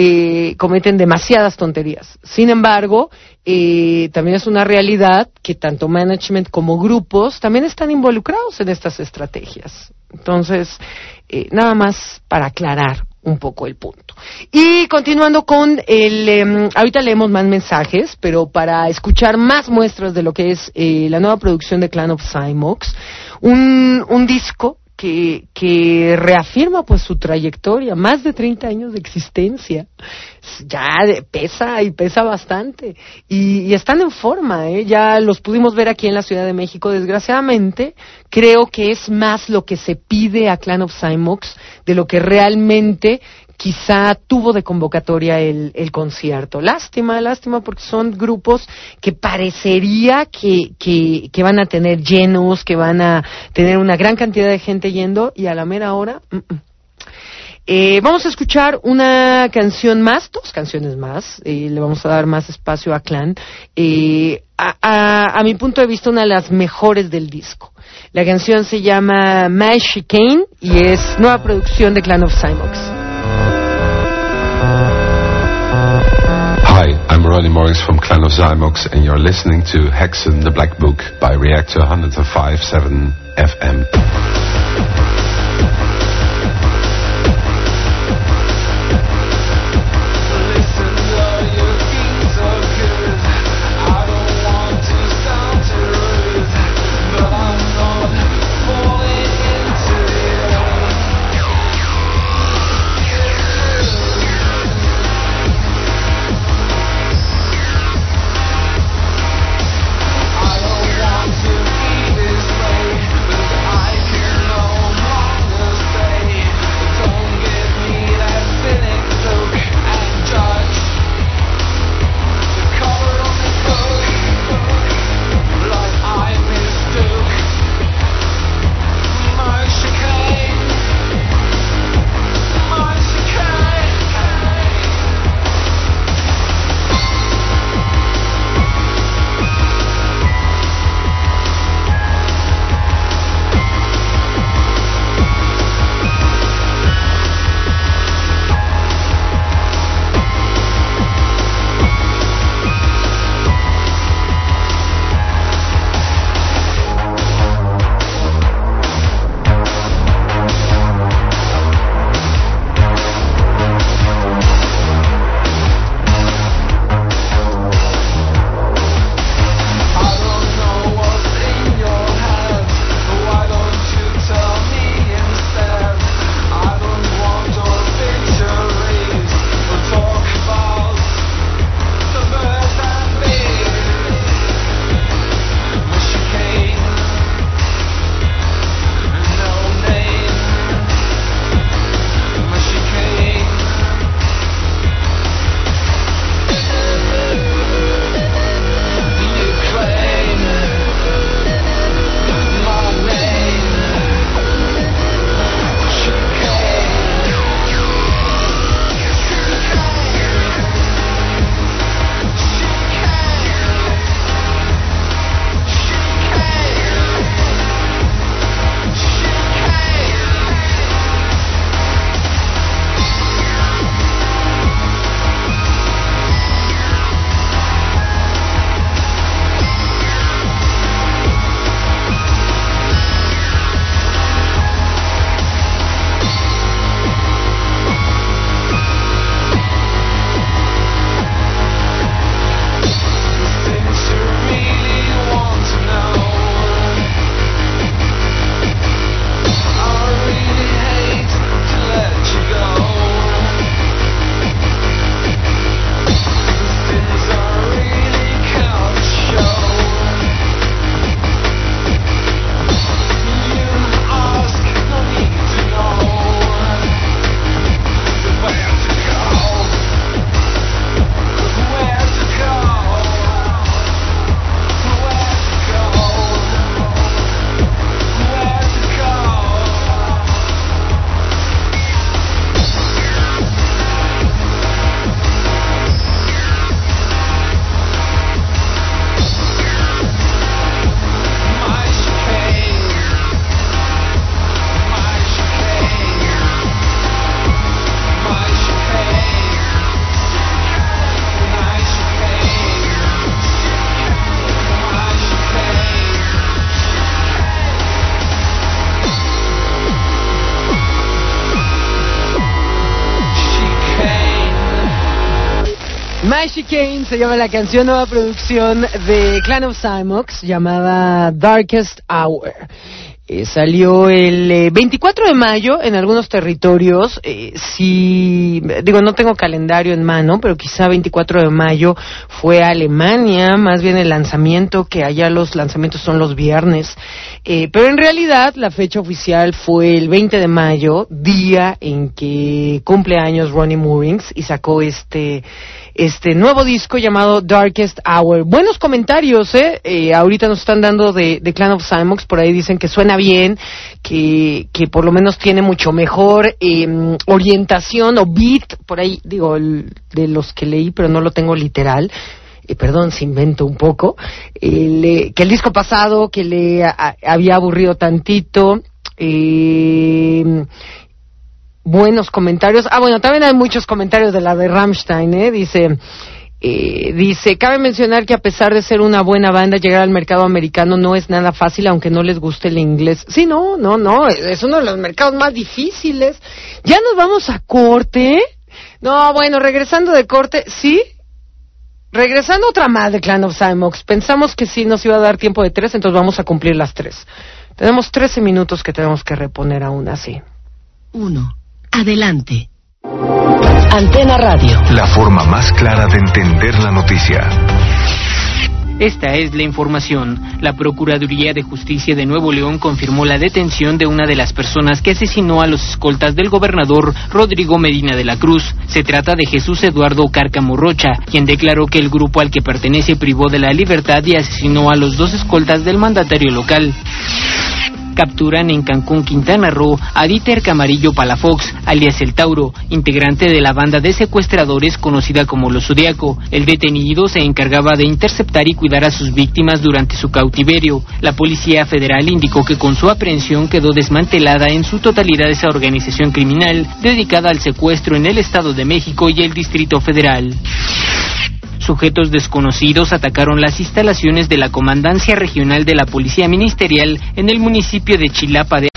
[SPEAKER 1] eh, cometen demasiadas tonterías. Sin embargo, eh, también es una realidad que tanto management como grupos también están involucrados en estas estrategias. Entonces, eh, nada más para aclarar un poco el punto. Y continuando con el, em, ahorita leemos más mensajes, pero para escuchar más muestras de lo que es eh, la nueva producción de Clan of Cymox, un, un disco que, que reafirma pues su trayectoria, más de 30 años de existencia. Ya pesa y pesa bastante. Y, están en forma, ¿eh? ya los pudimos ver aquí en la Ciudad de México. Desgraciadamente, creo que es más lo que se pide a Clan of Cymox de lo que realmente quizá tuvo de convocatoria el, el, concierto. Lástima, lástima, porque son grupos que parecería que, que, que, van a tener llenos, que van a tener una gran cantidad de gente yendo y a la mera hora. Eh, vamos a escuchar una canción más, dos canciones más, eh, le vamos a dar más espacio a Clan. Eh, a, a, mi punto de vista, una de las mejores del disco. La canción se llama My Chicane y es nueva producción de Clan of Cymox.
[SPEAKER 5] I'm Ronnie Morris from Clan of Zymox, and you're listening to Hexen the Black Book by Reactor 105.7 FM.
[SPEAKER 1] Se llama la canción nueva producción de Clan of Cymox llamada Darkest Hour. Eh, salió el 24 eh, de mayo en algunos territorios. Eh, si digo no tengo calendario en mano, pero quizá 24 de mayo fue Alemania, más bien el lanzamiento que allá los lanzamientos son los viernes. pero en realidad la fecha oficial fue el 20 de mayo, día en que cumple años Ronnie Moorings y sacó este este nuevo disco llamado Darkest Hour. Buenos comentarios, ¿eh? eh ahorita nos están dando de, Clan of Simox, por ahí dicen que suena bien, que, que por lo menos tiene mucho mejor em, orientación o beat, por ahí digo, de los que leí, pero no lo tengo literal. Eh, perdón si invento un poco, eh, que el disco pasado que le había aburrido tantito, eh, buenos comentarios. Ah, bueno, también hay muchos comentarios de la de Rammstein, ¿eh? Dice, eh, dice, cabe mencionar que a pesar de ser una buena banda, llegar al mercado americano no es nada fácil, aunque no les guste el inglés. Sí, no, no, no, es uno de los mercados más difíciles. Ya nos vamos a corte. No, bueno, regresando de corte, sí. Regresando otra más de Clan of Cymox. Pensamos que sí nos iba a dar tiempo de tres, entonces vamos a cumplir las tres. Tenemos trece minutos que tenemos que reponer aún así.
[SPEAKER 6] Uno. Adelante. Antena Radio.
[SPEAKER 4] La forma más clara de entender la noticia.
[SPEAKER 7] Esta es la información. La Procuraduría de Justicia de Nuevo León confirmó la detención de una de las personas que asesinó a los escoltas del gobernador Rodrigo Medina de la Cruz. Se trata de Jesús Eduardo Cárcamo Rocha, quien declaró que el grupo al que pertenece privó de la libertad y asesinó a los dos escoltas del mandatario local capturan en Cancún, Quintana Roo, a Dieter Camarillo Palafox, alias El Tauro, integrante de la banda de secuestradores conocida como Los Zodiaco. El detenido se encargaba de interceptar y cuidar a sus víctimas durante su cautiverio. La Policía Federal indicó que con su aprehensión quedó desmantelada en su totalidad esa organización criminal dedicada al secuestro en el Estado de México y el Distrito Federal. Sujetos desconocidos atacaron las instalaciones de la Comandancia Regional de la Policía Ministerial en el municipio de Chilapa de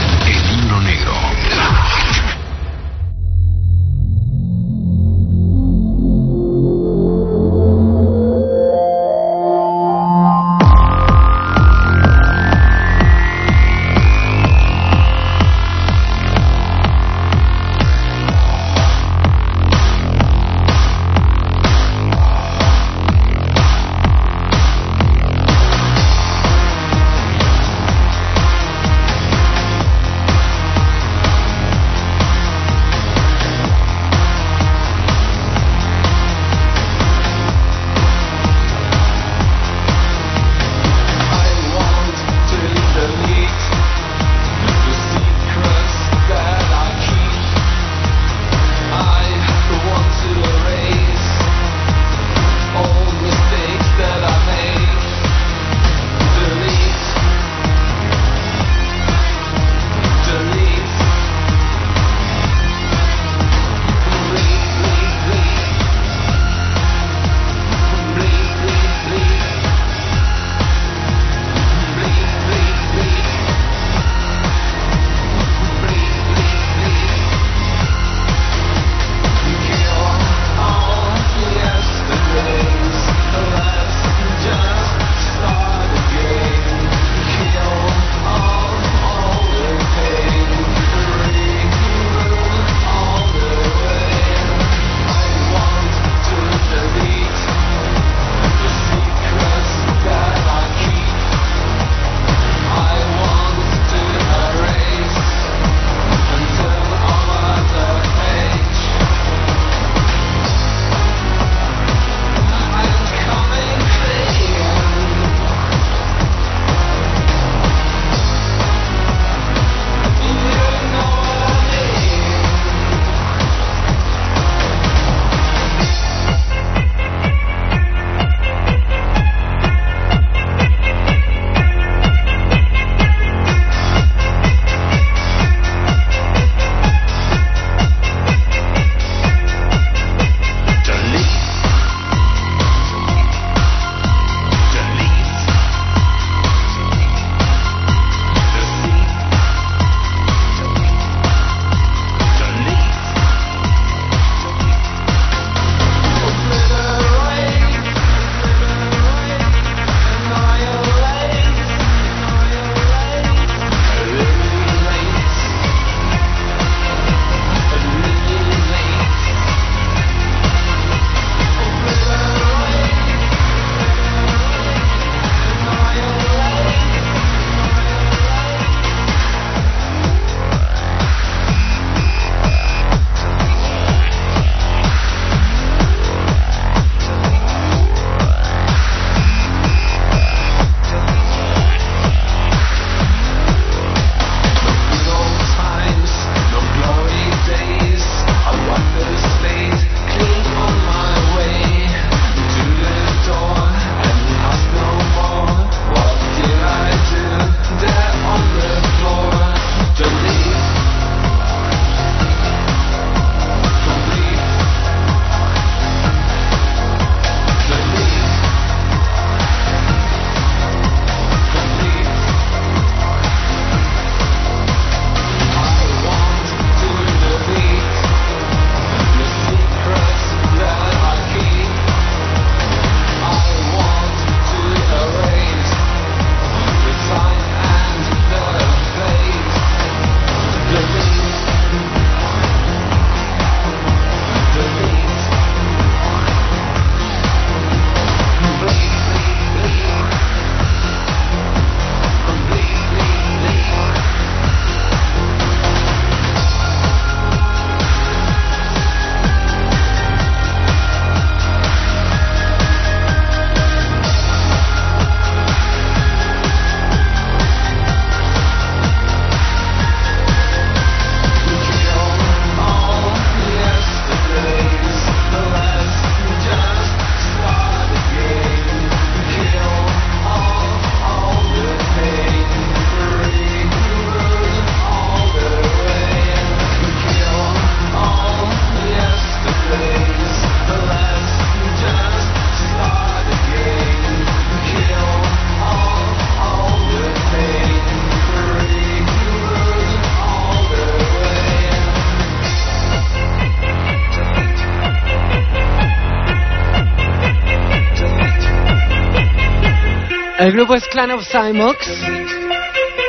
[SPEAKER 1] El grupo es Clan of Cymox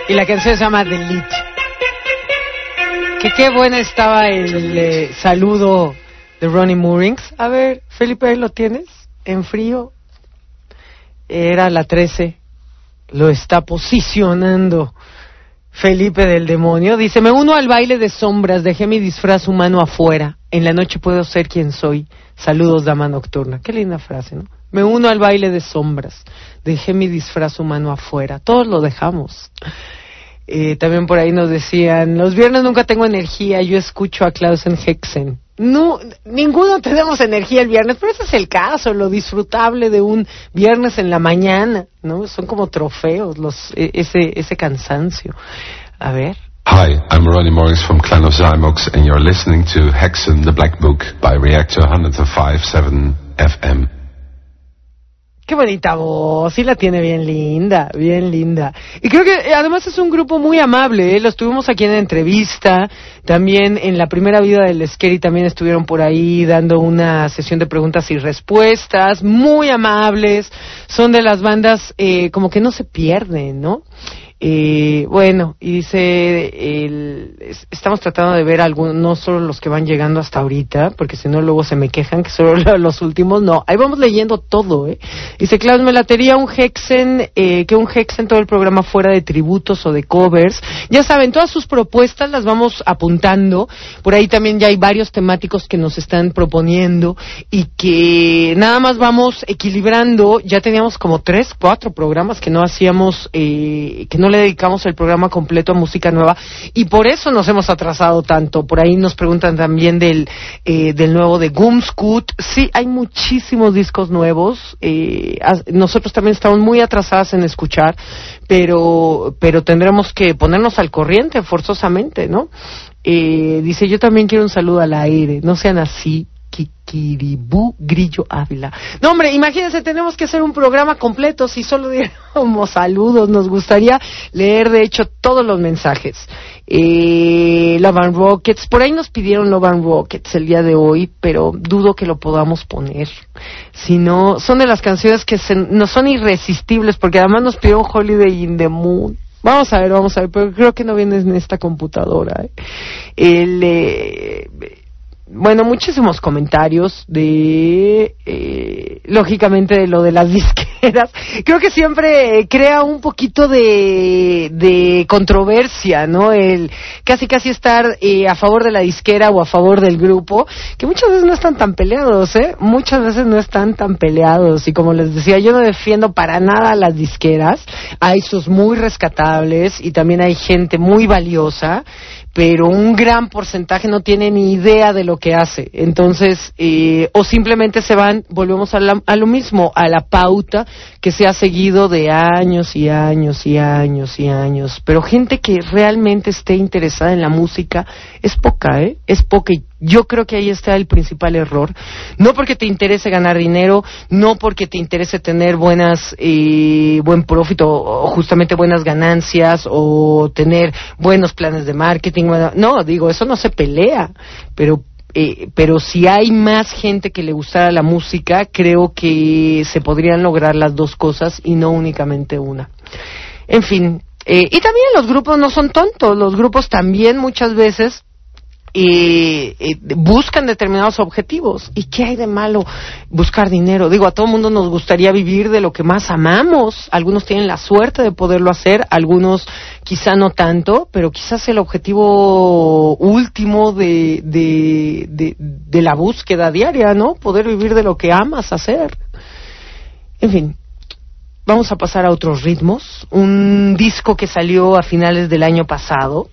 [SPEAKER 1] y la canción se llama Delete. Que qué buena estaba el eh, saludo de Ronnie Moorings. A ver, Felipe, ¿lo tienes? En frío. Era la 13. Lo está posicionando. Felipe del demonio dice, me uno al baile de sombras, dejé mi disfraz humano afuera. En la noche puedo ser quien soy. Saludos, dama nocturna. Qué linda frase, ¿no? Me uno al baile de sombras, dejé mi disfraz humano afuera. Todos lo dejamos. Eh, también por ahí nos decían, los viernes nunca tengo energía, yo escucho a Clausen Hexen. No, ninguno tenemos energía el viernes, pero ese es el caso, lo disfrutable de un viernes en la mañana, ¿no? Son como trofeos los e, ese ese cansancio. A ver.
[SPEAKER 5] Hi, I'm Ronnie Morris from Clan of Zymox and you're listening to Hexen the Black Book by Reactor 105.7 FM.
[SPEAKER 1] Qué bonita voz, sí la tiene bien linda, bien linda. Y creo que eh, además es un grupo muy amable, ¿eh? los tuvimos aquí en entrevista, también en la primera vida del Scary también estuvieron por ahí dando una sesión de preguntas y respuestas, muy amables, son de las bandas eh, como que no se pierden, ¿no? Eh, bueno, y dice, el, estamos tratando de ver algunos, no solo los que van llegando hasta ahorita, porque si no luego se me quejan que solo los últimos, no, ahí vamos leyendo todo, ¿eh? Dice, Klaus, me latería un Hexen, eh, que un Hexen todo el programa fuera de tributos o de covers. Ya saben, todas sus propuestas las vamos apuntando, por ahí también ya hay varios temáticos que nos están proponiendo y que nada más vamos equilibrando, ya teníamos como tres, cuatro programas que no hacíamos, eh, que no le dedicamos el programa completo a música nueva y por eso nos hemos atrasado tanto. Por ahí nos preguntan también del, eh, del nuevo de Gumscoot. Sí, hay muchísimos discos nuevos. Eh, nosotros también estamos muy atrasadas en escuchar, pero, pero tendremos que ponernos al corriente forzosamente, ¿no? Eh, dice, yo también quiero un saludo al aire, no sean así, Kikiribú Grillo Ávila. No, hombre, imagínense, tenemos que hacer un programa completo si solo diéramos saludos. Nos gustaría leer, de hecho, todos los mensajes. Eh, Love and Rockets, por ahí nos pidieron Love and Rockets el día de hoy, pero dudo que lo podamos poner. Si no, son de las canciones que no son irresistibles, porque además nos pidieron Holiday in the Moon. Vamos a ver, vamos a ver, pero creo que no viene en esta computadora. ¿eh? El, eh, bueno, muchísimos comentarios de, eh, lógicamente, de lo de las disqueras. Creo que siempre crea un poquito de, de controversia, ¿no? El casi casi estar eh, a favor de la disquera o a favor del grupo, que muchas veces no están tan peleados, ¿eh? Muchas veces no están tan peleados. Y como les decía, yo no defiendo para nada las disqueras. Hay sus muy rescatables y también hay gente muy valiosa pero un gran porcentaje no tiene ni idea de lo que hace. Entonces, eh, o simplemente se van, volvemos a, a, lo mismo, a la pauta que se ha seguido de años y años y años y años. Pero gente que realmente esté interesada en la música es poca, ¿eh? Es poca. Y yo creo que ahí está el principal error. No porque te interese ganar dinero, no porque te interese tener buenas, eh, buen profit o, justamente buenas ganancias o tener buenos planes de marketing. No, digo, eso no se pelea, pero eh, pero si hay más gente que le gustara la música, creo que se podrían lograr las dos cosas y no únicamente una. En fin, eh, y también los grupos no son tontos, los grupos también muchas veces eh, buscan determinados objetivos. ¿Y qué hay de malo buscar dinero? Digo, a todo mundo nos gustaría vivir de lo que más amamos. Algunos tienen la suerte de poderlo hacer, algunos quizá no tanto, pero quizás el objetivo último de, de, de la búsqueda diaria, ¿no? Poder vivir de lo que amas hacer. En fin, Vamos a pasar a otros ritmos. Un disco que salió a finales del año pasado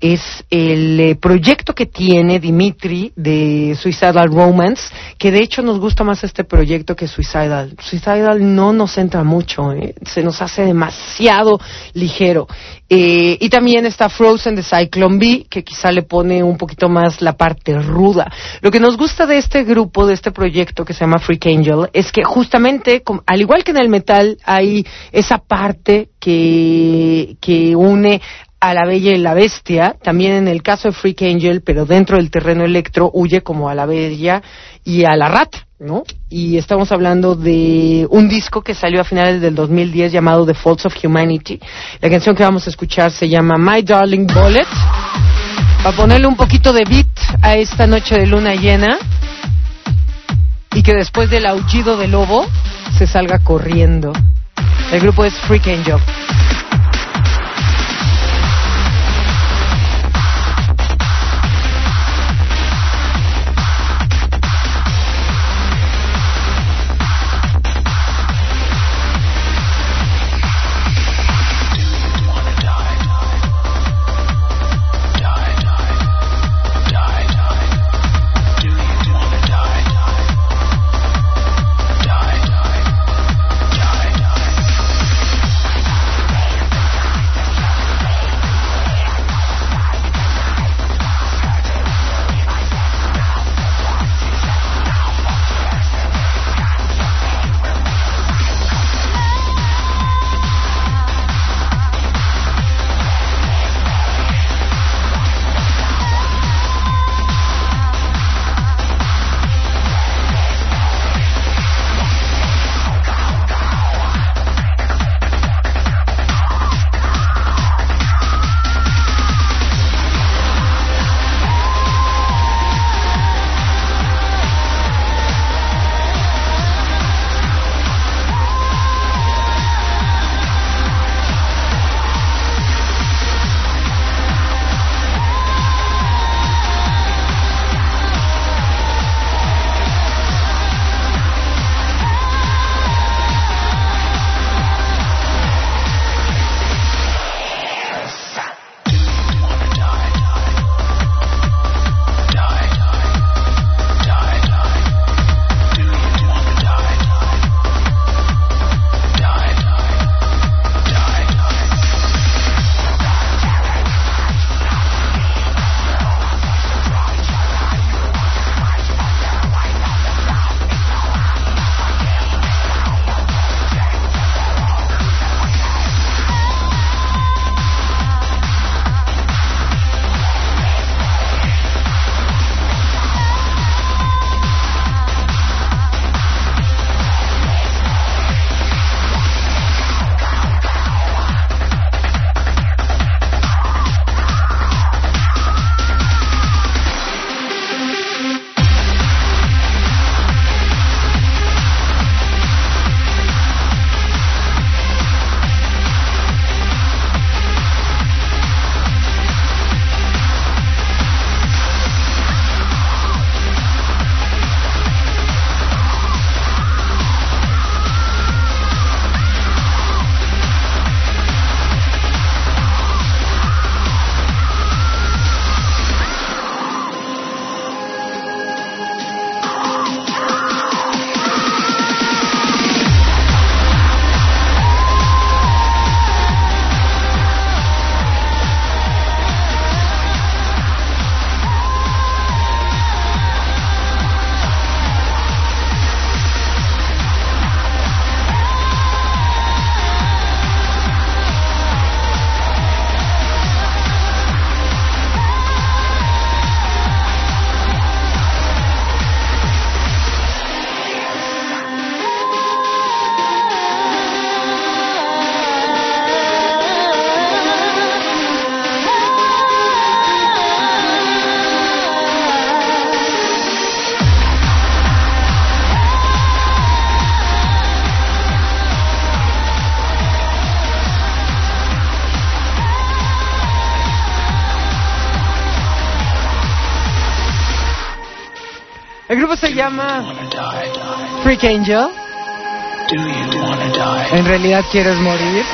[SPEAKER 1] es el eh, proyecto que tiene Dimitri de Suicidal Romance, que de hecho nos gusta más este proyecto que Suicidal. Suicidal no nos entra mucho, ¿eh? se nos hace demasiado ligero. Eh, y también está Frozen de Cyclone B, que quizá le pone un poquito más la parte ruda. Lo que nos gusta de este grupo, de este proyecto que se llama Freak Angel, es que justamente, al igual que en el metal, hay esa parte que, une a la bella y la bestia, también en el caso de Freak Angel, pero dentro del terreno electro, huye como a la bella y a la rata. ¿no? Y estamos hablando de un disco que salió a finales del 2010 llamado The Faults of Humanity. La canción que vamos a escuchar se llama My Darling Bullet. Para ponerle un poquito de beat a esta noche de luna llena y que después del aullido del lobo se salga corriendo. El grupo es Freak Angel. Se llama Freak Angel. En realidad quieres morir.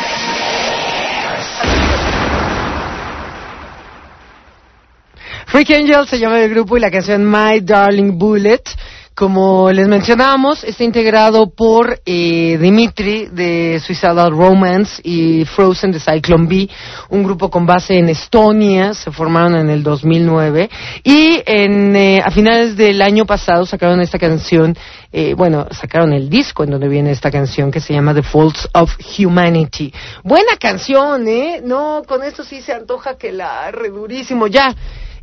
[SPEAKER 1] Freak Angel se llama el grupo y la canción My Darling Bullet. Como les mencionábamos, está integrado por eh, Dimitri de Suicidal Romance y Frozen de Cyclone B, un grupo con base en Estonia, se formaron en el 2009 y en, eh, a finales del año pasado sacaron esta canción, eh, bueno, sacaron el disco en donde viene esta canción que se llama The Faults of Humanity. Buena canción, ¿eh? No, con esto sí se antoja que la redurísimo ya.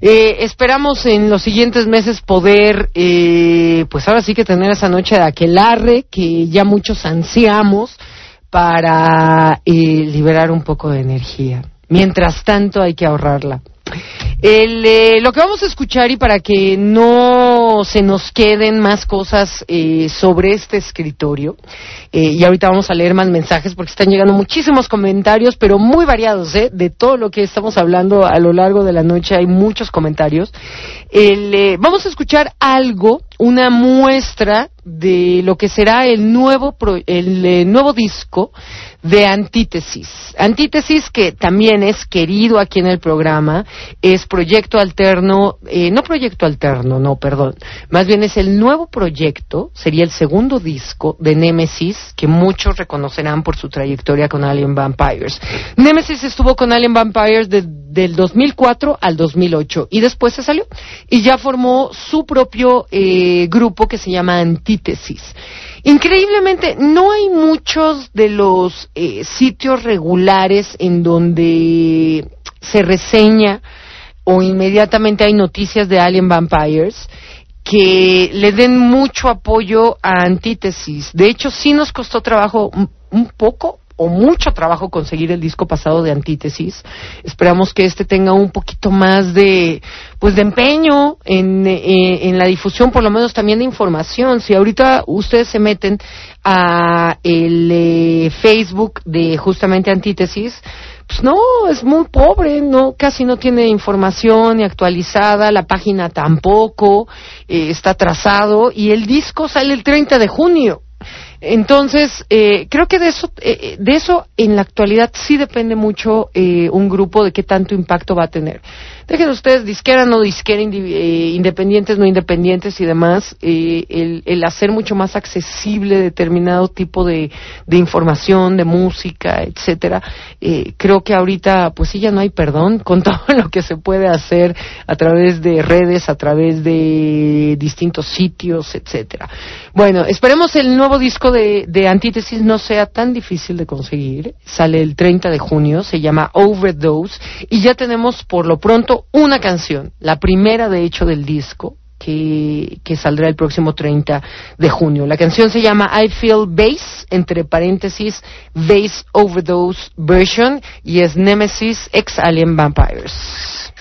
[SPEAKER 1] Eh, esperamos en los siguientes meses poder, eh, pues ahora sí que tener esa noche de aquelarre que ya muchos ansiamos para eh, liberar un poco de energía. Mientras tanto hay que ahorrarla. El, eh, lo que vamos a escuchar y para que no se nos queden más cosas eh, sobre este escritorio, eh, y ahorita vamos a leer más mensajes porque están llegando muchísimos comentarios, pero muy variados, ¿eh? de todo lo que estamos hablando a lo largo de la noche, hay muchos comentarios. El, eh, vamos a escuchar algo, una muestra de lo que será el nuevo, pro- el nuevo disco de Antítesis. Antítesis que también es querido aquí en el programa, es proyecto alterno, eh, no proyecto alterno, no, perdón, más bien es el nuevo proyecto, sería el segundo disco de Nemesis, que muchos reconocerán por su trayectoria con Alien Vampires. Nemesis estuvo con Alien Vampires de- del 2004 al 2008 y después se salió y ya formó su propio eh, grupo que se llama Antítesis. Increíblemente, no hay muchos de los eh, sitios regulares en donde se reseña o inmediatamente hay noticias de Alien Vampires que le den mucho apoyo a Antítesis. De hecho, sí nos costó trabajo un poco o mucho trabajo conseguir el disco pasado de Antítesis. Esperamos que este tenga un poquito más de, pues, de empeño en, eh, en la difusión, por lo menos también de información. Si ahorita ustedes se meten a el eh, Facebook de justamente Antítesis, pues no, es muy pobre, no, casi no tiene información ni actualizada, la página tampoco, eh, está atrasado y el disco sale el 30 de junio. Entonces, eh, creo que de eso, eh, de eso en la actualidad sí depende mucho eh, un grupo de qué tanto impacto va a tener. Dejen ustedes disquera, no disquera, eh, independientes, no independientes y demás, eh, el, el hacer mucho más accesible determinado tipo de, de información, de música, etcétera. Eh, creo que ahorita, pues sí, ya no hay perdón con todo lo que se puede hacer a través de redes, a través de distintos sitios, etcétera. Bueno, esperemos el nuevo disco de, de Antítesis no sea tan difícil de conseguir. Sale el 30 de junio, se llama Overdose y ya tenemos por lo pronto una canción, la primera de hecho del disco. Que, que saldrá el próximo 30 de junio. La canción se llama I Feel Bass, entre paréntesis, Bass Overdose Version, y es Nemesis X Alien Vampires.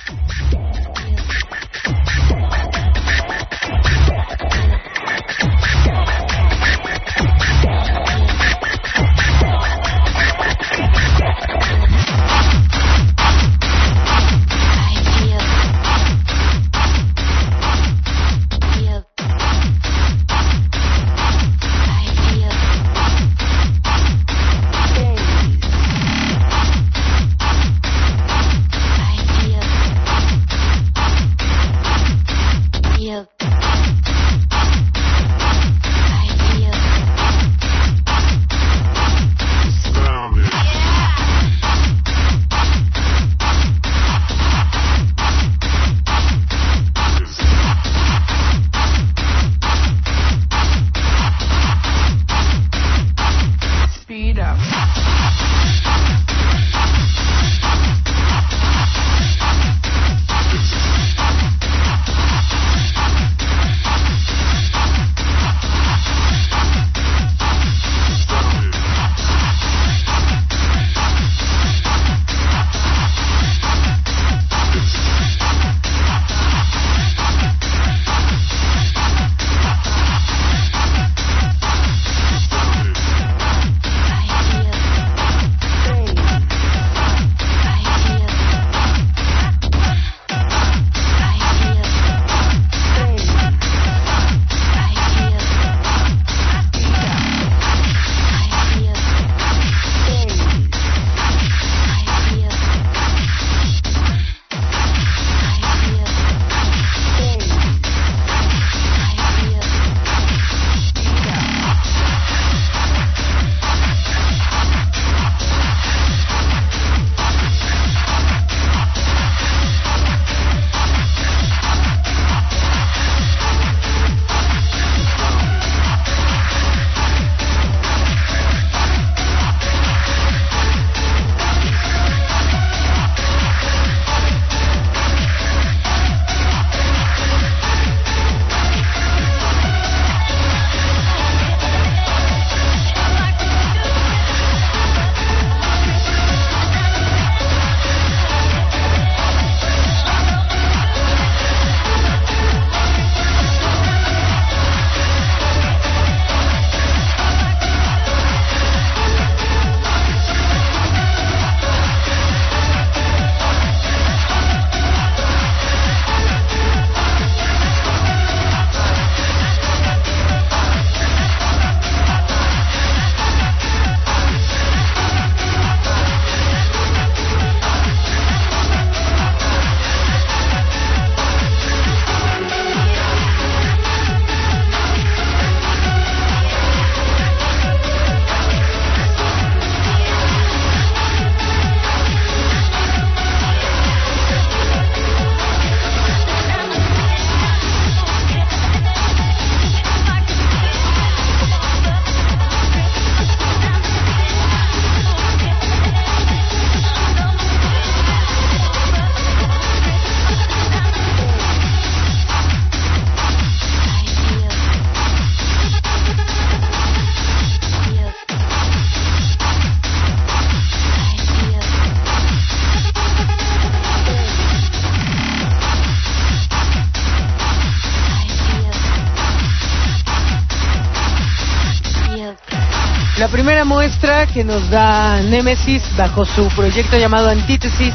[SPEAKER 1] Primera muestra que nos da Nemesis bajo su proyecto llamado Antítesis.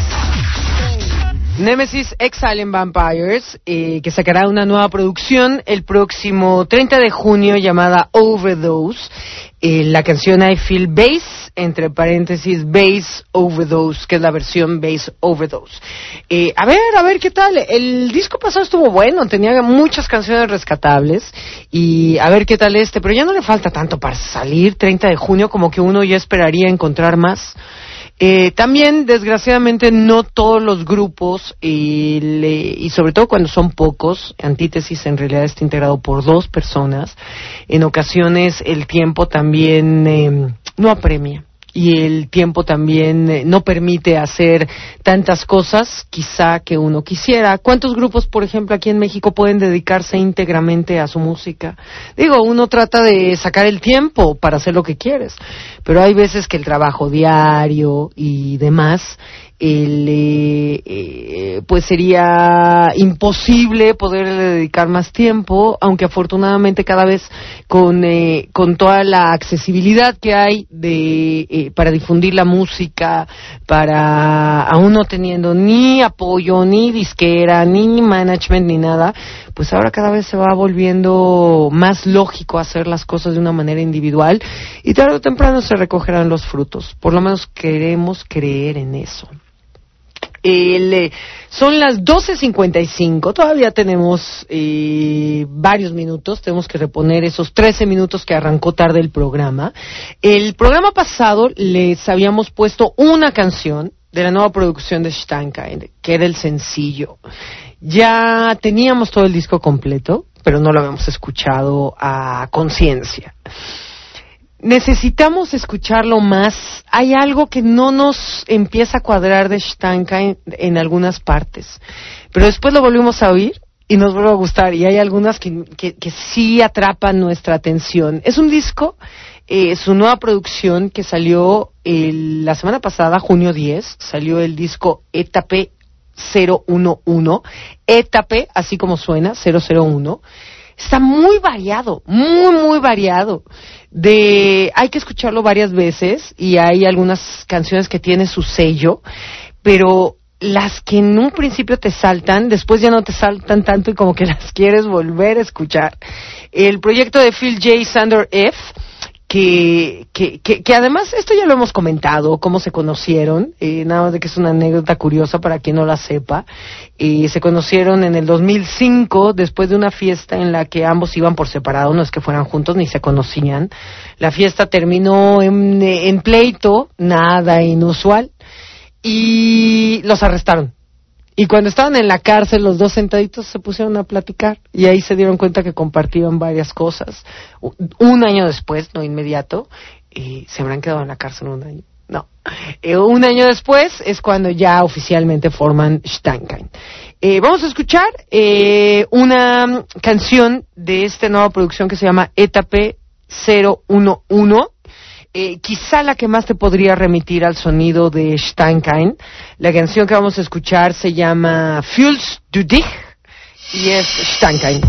[SPEAKER 1] Nemesis Exile Vampires, eh, que sacará una nueva producción el próximo 30 de junio llamada Overdose. Eh, la canción I Feel Bass, entre paréntesis, Bass Overdose, que es la versión Bass Overdose. Eh, a ver, a ver qué tal. El disco pasado estuvo bueno, tenía muchas canciones rescatables. Y a ver qué tal este, pero ya no le falta tanto para salir 30 de junio, como que uno ya esperaría encontrar más. Eh, también, desgraciadamente, no todos los grupos, y sobre todo cuando son pocos, Antítesis en realidad está integrado por dos personas, en ocasiones el tiempo también eh, no apremia y el tiempo también eh, no permite hacer tantas cosas quizá que uno quisiera. ¿Cuántos grupos, por ejemplo, aquí en México pueden dedicarse íntegramente a su música? Digo, uno trata de sacar el tiempo para hacer lo que quieres, pero hay veces que el trabajo diario y demás eh, eh, pues sería imposible poder dedicar más tiempo, aunque afortunadamente cada vez con, eh, con toda la accesibilidad que hay de, eh, para difundir la música, para aún no teniendo ni apoyo, ni disquera, ni management, ni nada, pues ahora cada vez se va volviendo más lógico hacer las cosas de una manera individual y tarde o temprano se recogerán los frutos. Por lo menos queremos creer en eso. Eh, son las 12.55, todavía tenemos eh, varios minutos, tenemos que reponer esos 13 minutos que arrancó tarde el programa. El programa pasado les habíamos puesto una canción de la nueva producción de Steinkein, que era el sencillo. Ya teníamos todo el disco completo, pero no lo habíamos escuchado a conciencia necesitamos escucharlo más. Hay algo que no nos empieza a cuadrar de Steinkein en, algunas partes, pero después lo volvimos a oír y nos vuelve a gustar y hay algunas que, que, sí atrapan nuestra atención. Es un disco, eh, su nueva producción que salió la semana pasada, junio 10, salió el disco Etape 011, Etape, así como suena, 001 está muy variado, muy, muy variado. De, hay que escucharlo varias veces y hay algunas canciones que tienen su sello, pero las que en un principio te saltan, después ya no te saltan tanto y como que las quieres volver a escuchar. El proyecto de Phil J. Sander F que, que, que, además esto ya lo hemos comentado, cómo se conocieron, eh, nada más de que es una anécdota curiosa para quien no la sepa. Eh, se conocieron en el 2005 después de una fiesta en la que ambos iban por separado, no es que fueran juntos ni se conocían. La fiesta terminó en pleito, nada inusual, y los arrestaron. Y cuando estaban en la cárcel, los dos sentaditos se pusieron a platicar y ahí se dieron cuenta que compartían varias cosas. Un año después, no inmediato, y se habrán quedado en la cárcel un año. No. Eh, un año después es cuando ya oficialmente forman Steinkein. Eh, vamos a escuchar eh, una canción de esta nueva producción que se llama Etape 011 eh, quizá la que más te podría remitir al sonido de Steinkein. La canción que vamos a escuchar se llama Fuels du Dich y es Steinkein.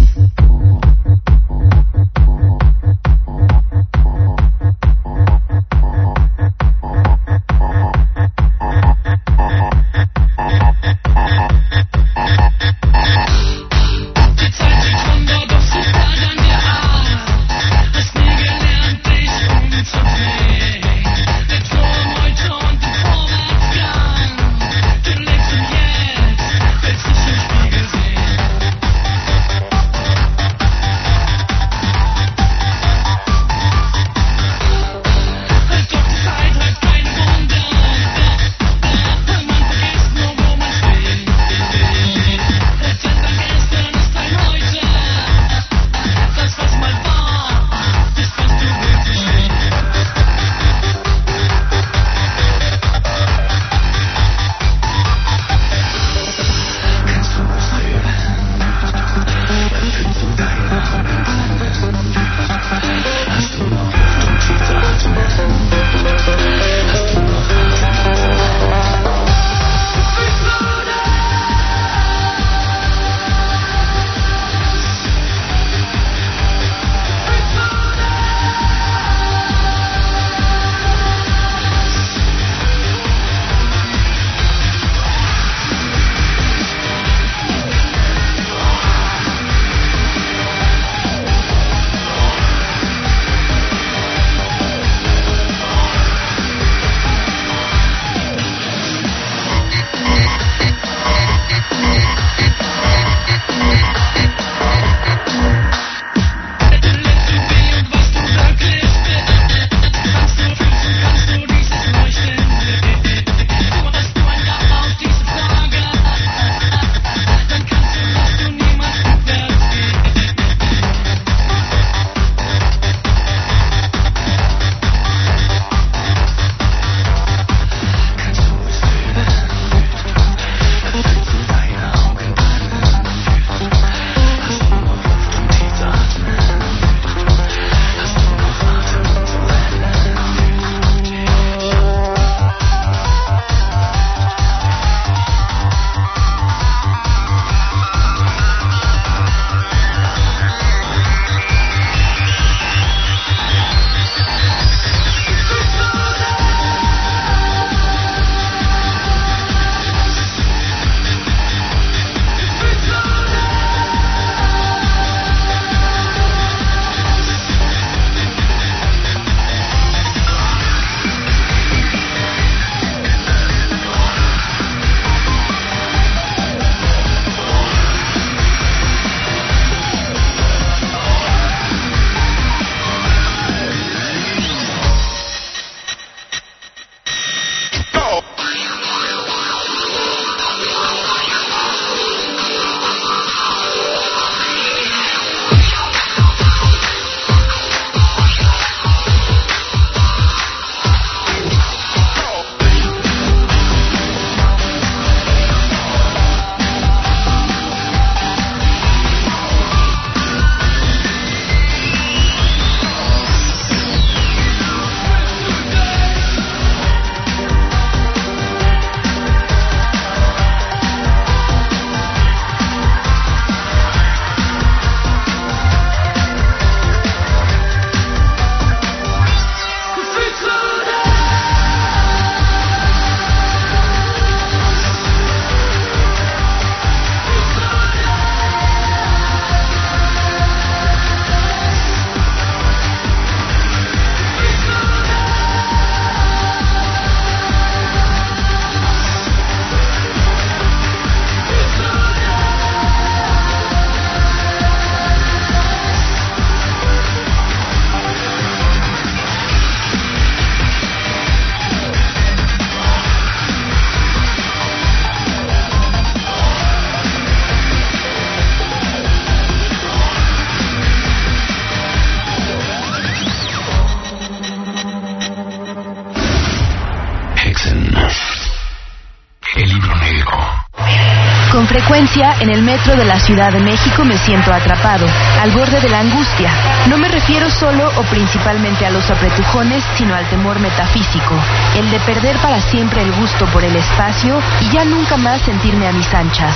[SPEAKER 8] En el metro de la Ciudad de México me siento atrapado, al borde de la angustia. No me refiero solo o principalmente a los apretujones, sino al temor metafísico, el de perder para siempre el gusto por el espacio y ya nunca más sentirme a mis anchas.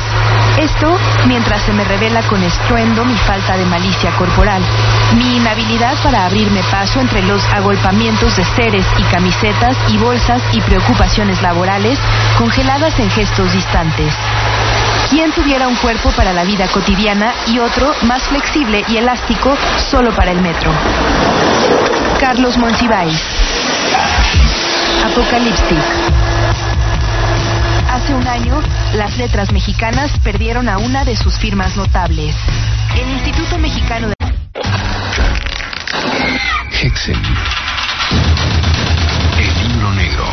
[SPEAKER 8] Esto mientras se me revela con estruendo mi falta de malicia corporal, mi inhabilidad para abrirme paso entre los agolpamientos de seres y camisetas y bolsas y preocupaciones laborales congeladas en gestos distantes. ¿Quién tuviera un cuerpo para la vida cotidiana y otro más flexible y elástico solo para el metro? Carlos Monsiváis. Apocalipsis. Hace un año, las letras mexicanas perdieron a una de sus firmas notables. El Instituto Mexicano de...
[SPEAKER 4] Hexen. El libro negro.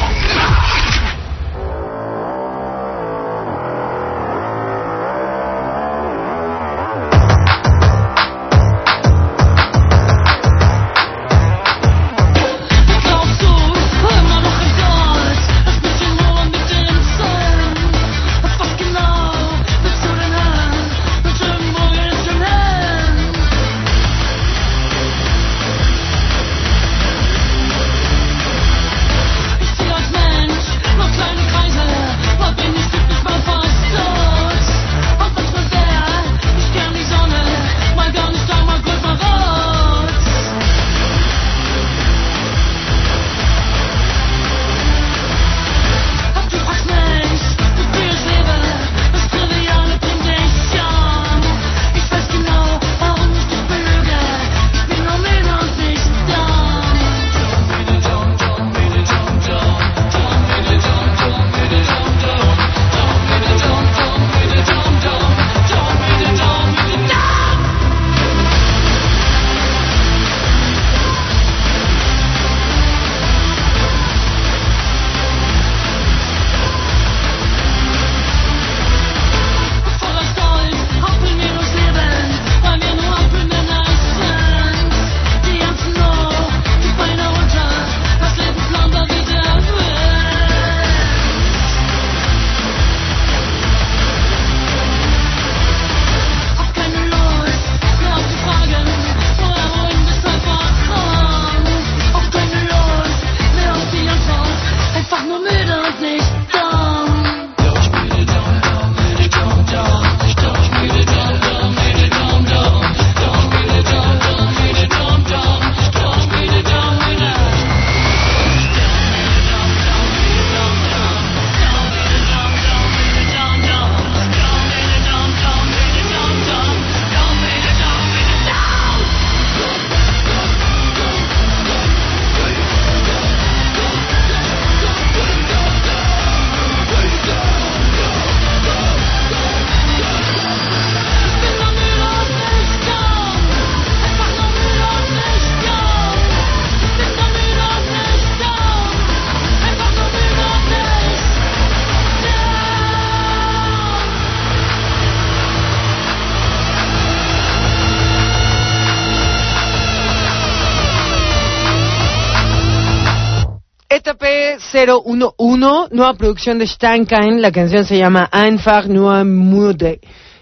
[SPEAKER 1] ETP 011, nueva producción de Steinkein. La canción se llama Einfach nur Müde.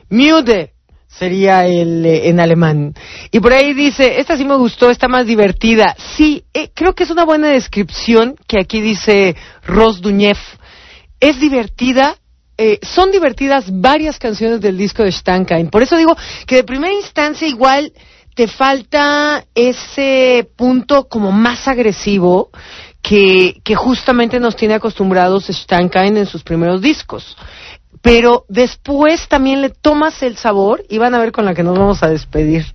[SPEAKER 1] Müde sería el eh, en alemán. Y por ahí dice, esta sí me gustó, está más divertida. Sí, eh, creo que es una buena descripción que aquí dice Ros Duñev. Es divertida, eh, son divertidas varias canciones del disco de Steinkein. Por eso digo que de primera instancia igual te falta ese punto como más agresivo que, justamente nos tiene acostumbrados Steinkein en sus primeros discos. Pero después también le tomas el sabor y van a ver con la que nos vamos a despedir.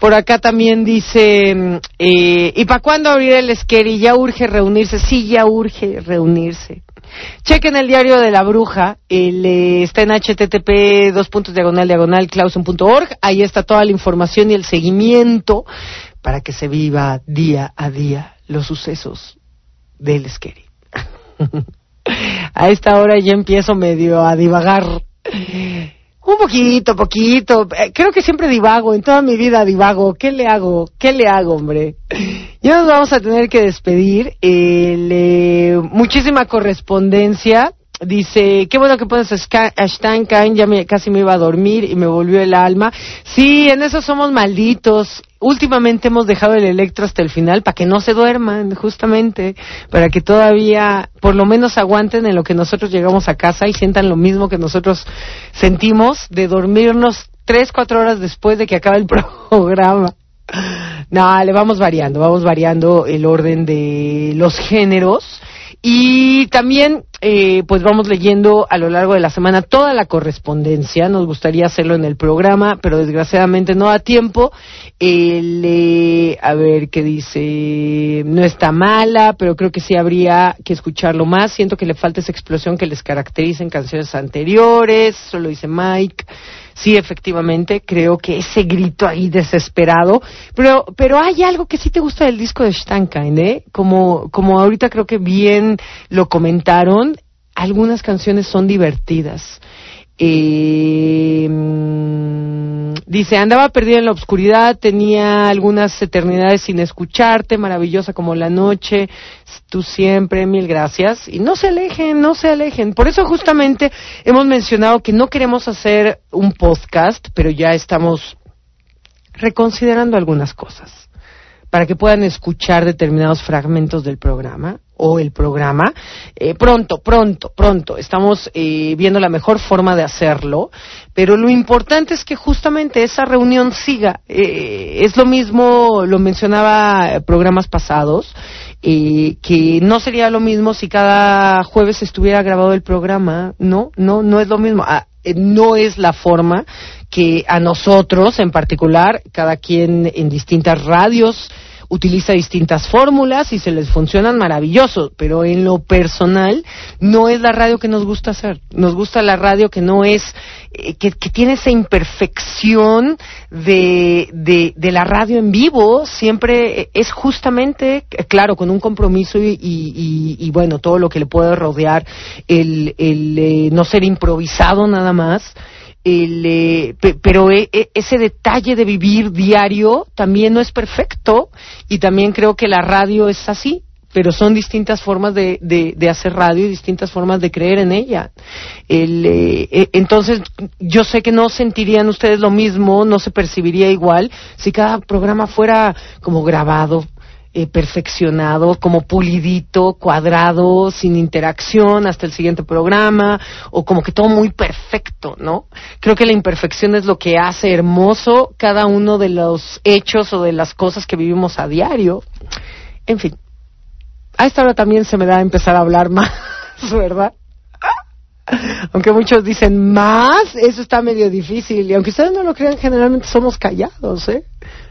[SPEAKER 1] Por acá también dice, mm, eh, ¿y para cuándo abrir el Scary? Ya urge reunirse. Sí, ya urge reunirse. Chequen el diario de la bruja, el, eh, está en http dos puntos diagonal diagonal clausen.org, ahí está toda la información y el seguimiento para que se viva día a día los sucesos del Scary. a esta hora ya empiezo medio a divagar. Un poquito, poquito. Eh, Creo que siempre divago, en toda mi vida divago. ¿Qué le hago? ¿Qué le hago, hombre? Ya nos vamos a tener que despedir. El, eh, muchísima correspondencia. Dice, qué bueno que pones a Ska- a Steinkein, ya me, casi me iba a dormir y me volvió el alma. Sí, en eso somos malditos. Últimamente hemos dejado el electro hasta el final para que no se duerman, justamente, para que todavía por lo menos aguanten en lo que nosotros llegamos a casa y sientan lo mismo que nosotros sentimos de dormirnos tres, cuatro horas después de que acabe el programa. No, le vamos variando, vamos variando el orden de los géneros y también eh, pues vamos leyendo a lo largo de la semana toda la correspondencia. Nos gustaría hacerlo en el programa, pero desgraciadamente no da tiempo. Eh, a ver qué dice, no está mala, pero creo que sí habría que escucharlo más. Siento que le falta esa explosión que les caracteriza en canciones anteriores. Eso lo dice Mike. Sí, efectivamente, creo que ese grito ahí desesperado, pero pero hay algo que sí te gusta del disco de Steinkein, ¿eh? Como como ahorita creo que bien lo comentaron, algunas canciones son divertidas. Eh, mm, dice, andaba perdida en la oscuridad, tenía algunas eternidades sin escucharte, maravillosa como la noche, tú siempre, mil gracias. Y no se alejen, no se alejen. Por eso justamente hemos mencionado que no queremos hacer un podcast, pero ya estamos reconsiderando algunas cosas para que puedan escuchar determinados fragmentos del programa o el programa. Eh, pronto, pronto, pronto. Estamos eh, viendo la mejor forma de hacerlo, pero lo importante es que justamente esa reunión siga. Eh, es lo mismo, lo mencionaba eh, programas pasados, eh, que no sería lo mismo si cada jueves estuviera grabado el programa. No, no, no es lo mismo. Ah, eh, no es la forma que a nosotros en particular, cada quien en distintas radios utiliza distintas fórmulas y se les funcionan maravilloso, pero en lo personal no es la radio que nos gusta hacer. Nos gusta la radio que no es, eh, que, que tiene esa imperfección de, de, de la radio en vivo, siempre eh, es justamente, eh, claro, con un compromiso y, y, y- y, bueno, todo lo que le puede rodear el, el eh, no ser improvisado nada más el, eh, pe- pero e- e- ese detalle de vivir diario también no es perfecto y también creo que la radio es así pero son distintas formas de, de, hacer radio y distintas formas de creer en ella. El, eh, eh, entonces, yo sé que no sentirían ustedes lo mismo, no se percibiría igual si cada programa fuera como grabado, eh, perfeccionado, como pulidito, cuadrado, sin interacción hasta el siguiente programa, o como que todo muy perfecto, ¿no? Creo que la imperfección es lo que hace hermoso cada uno de los hechos o de las cosas que vivimos a diario. En fin, a esta hora también se me da a empezar a hablar más, ¿verdad? Aunque muchos dicen más, eso está medio difícil. Y aunque ustedes no lo crean, generalmente somos callados, ¿eh?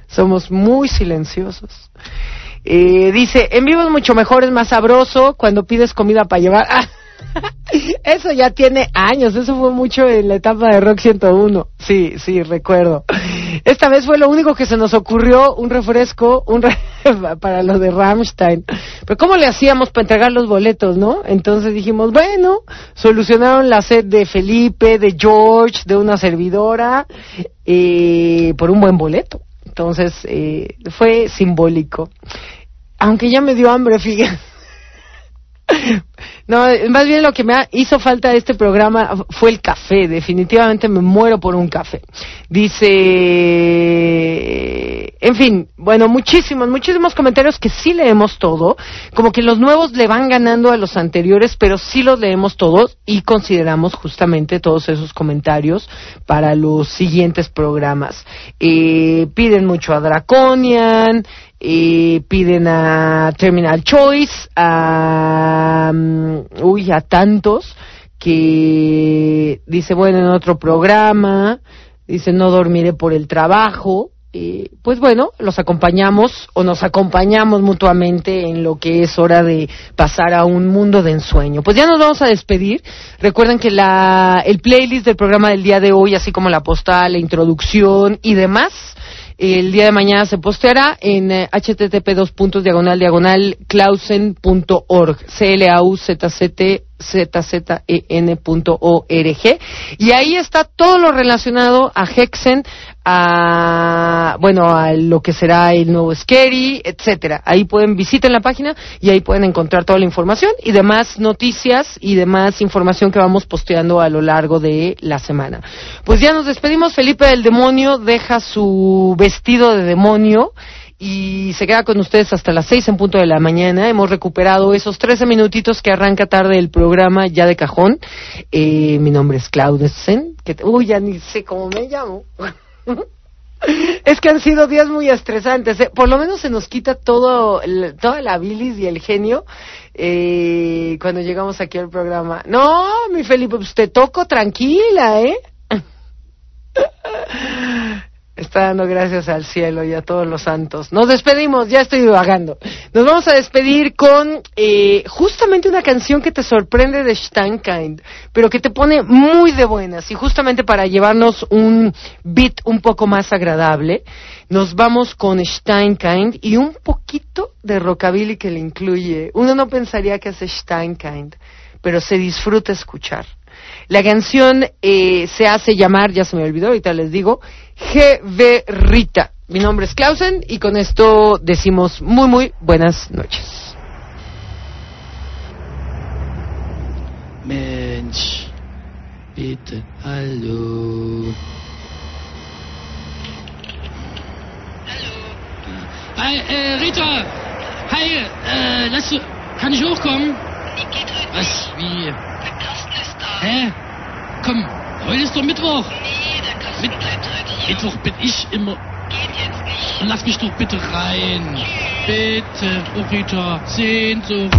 [SPEAKER 1] Somos muy silenciosos. Eh, dice, en vivo es mucho mejor, es más sabroso cuando pides comida para llevar. Ah, eso ya tiene años, eso fue mucho en la etapa de Rock 101. Sí, sí, recuerdo. Esta vez fue lo único que se nos ocurrió, un refresco, un re- para los de Rammstein. Pero ¿cómo le hacíamos para entregar los boletos, no? Entonces dijimos, bueno, solucionaron la sed de Felipe, de George, de una servidora, eh, por un buen boleto. Entonces, eh, fue simbólico. Aunque ya me dio hambre, fíjate. No, más bien lo que me hizo falta de este programa fue el café. Definitivamente me muero por un café. Dice, en fin, bueno, muchísimos, muchísimos comentarios que sí leemos todo. Como que los nuevos le van ganando a los anteriores, pero sí los leemos todos y consideramos justamente todos esos comentarios para los siguientes programas. Eh, piden mucho a Draconian, eh, piden a Terminal Choice, a, mm, uy, a tantos que dice, bueno, en otro programa, dice, no dormiré por el trabajo. Eh, pues bueno, los acompañamos o nos acompañamos mutuamente en lo que es hora de pasar a un mundo de ensueño. Pues ya nos vamos a despedir. Recuerden que la, el playlist del programa del día de hoy, así como la postal, la introducción y demás, el día de mañana se posteará en eh, http dos puntos diagonal diagonal clausen.org c l a u z z Z-Z-E-N.org. Y ahí está todo lo relacionado a Hexen, a, bueno, a lo que será el nuevo Scary, etcétera. Ahí pueden, visiten la página y ahí pueden encontrar toda la información y demás noticias y demás información que vamos posteando a lo largo de la semana. Pues ya nos despedimos. Felipe del Demonio deja su vestido de demonio y se queda con ustedes hasta las seis en punto de la mañana. Hemos recuperado esos trece minutitos que arranca tarde el programa ya de cajón. Eh, mi nombre es Claudesen, que uy, ya ni sé cómo me llamo. es que han sido días muy estresantes. ¿eh? Por lo menos se nos quita todo, toda la bilis y el genio eh, cuando llegamos aquí al programa. No, mi Felipe, pues te toco tranquila, ¿eh? está dando gracias al cielo y a todos los santos. Nos despedimos, ya estoy divagando. Nos vamos a despedir con eh, justamente una canción que te sorprende de Steinkind, pero que te pone muy de buenas. Y justamente para llevarnos un beat un poco más agradable, nos vamos con Steinkind y un poquito de rockabilly que le incluye. Uno no pensaría que hace Steinkind, pero se disfruta escuchar. La canción eh, se hace llamar, ya se me olvidó, ahorita les digo, G.V. Rita. Mi nombre es Clausen y con esto decimos muy, muy buenas noches.
[SPEAKER 4] Mensch, bitte, hallo. Hallo. Hi, äh, Rita. Hi, äh, lass du, kann ich hochkommen?
[SPEAKER 9] Nee, geht heute
[SPEAKER 4] Was,
[SPEAKER 9] nicht.
[SPEAKER 4] wie?
[SPEAKER 9] Der Carsten ist da.
[SPEAKER 4] Hä? Komm, heute ist doch Mittwoch.
[SPEAKER 9] Nee, der Carsten
[SPEAKER 4] Mit-
[SPEAKER 9] bleibt heute hier.
[SPEAKER 4] Mittwoch bin ich immer.
[SPEAKER 9] Geht jetzt nicht.
[SPEAKER 4] Lass mich doch bitte rein. Bitte, oh Rita, Sehnsucht.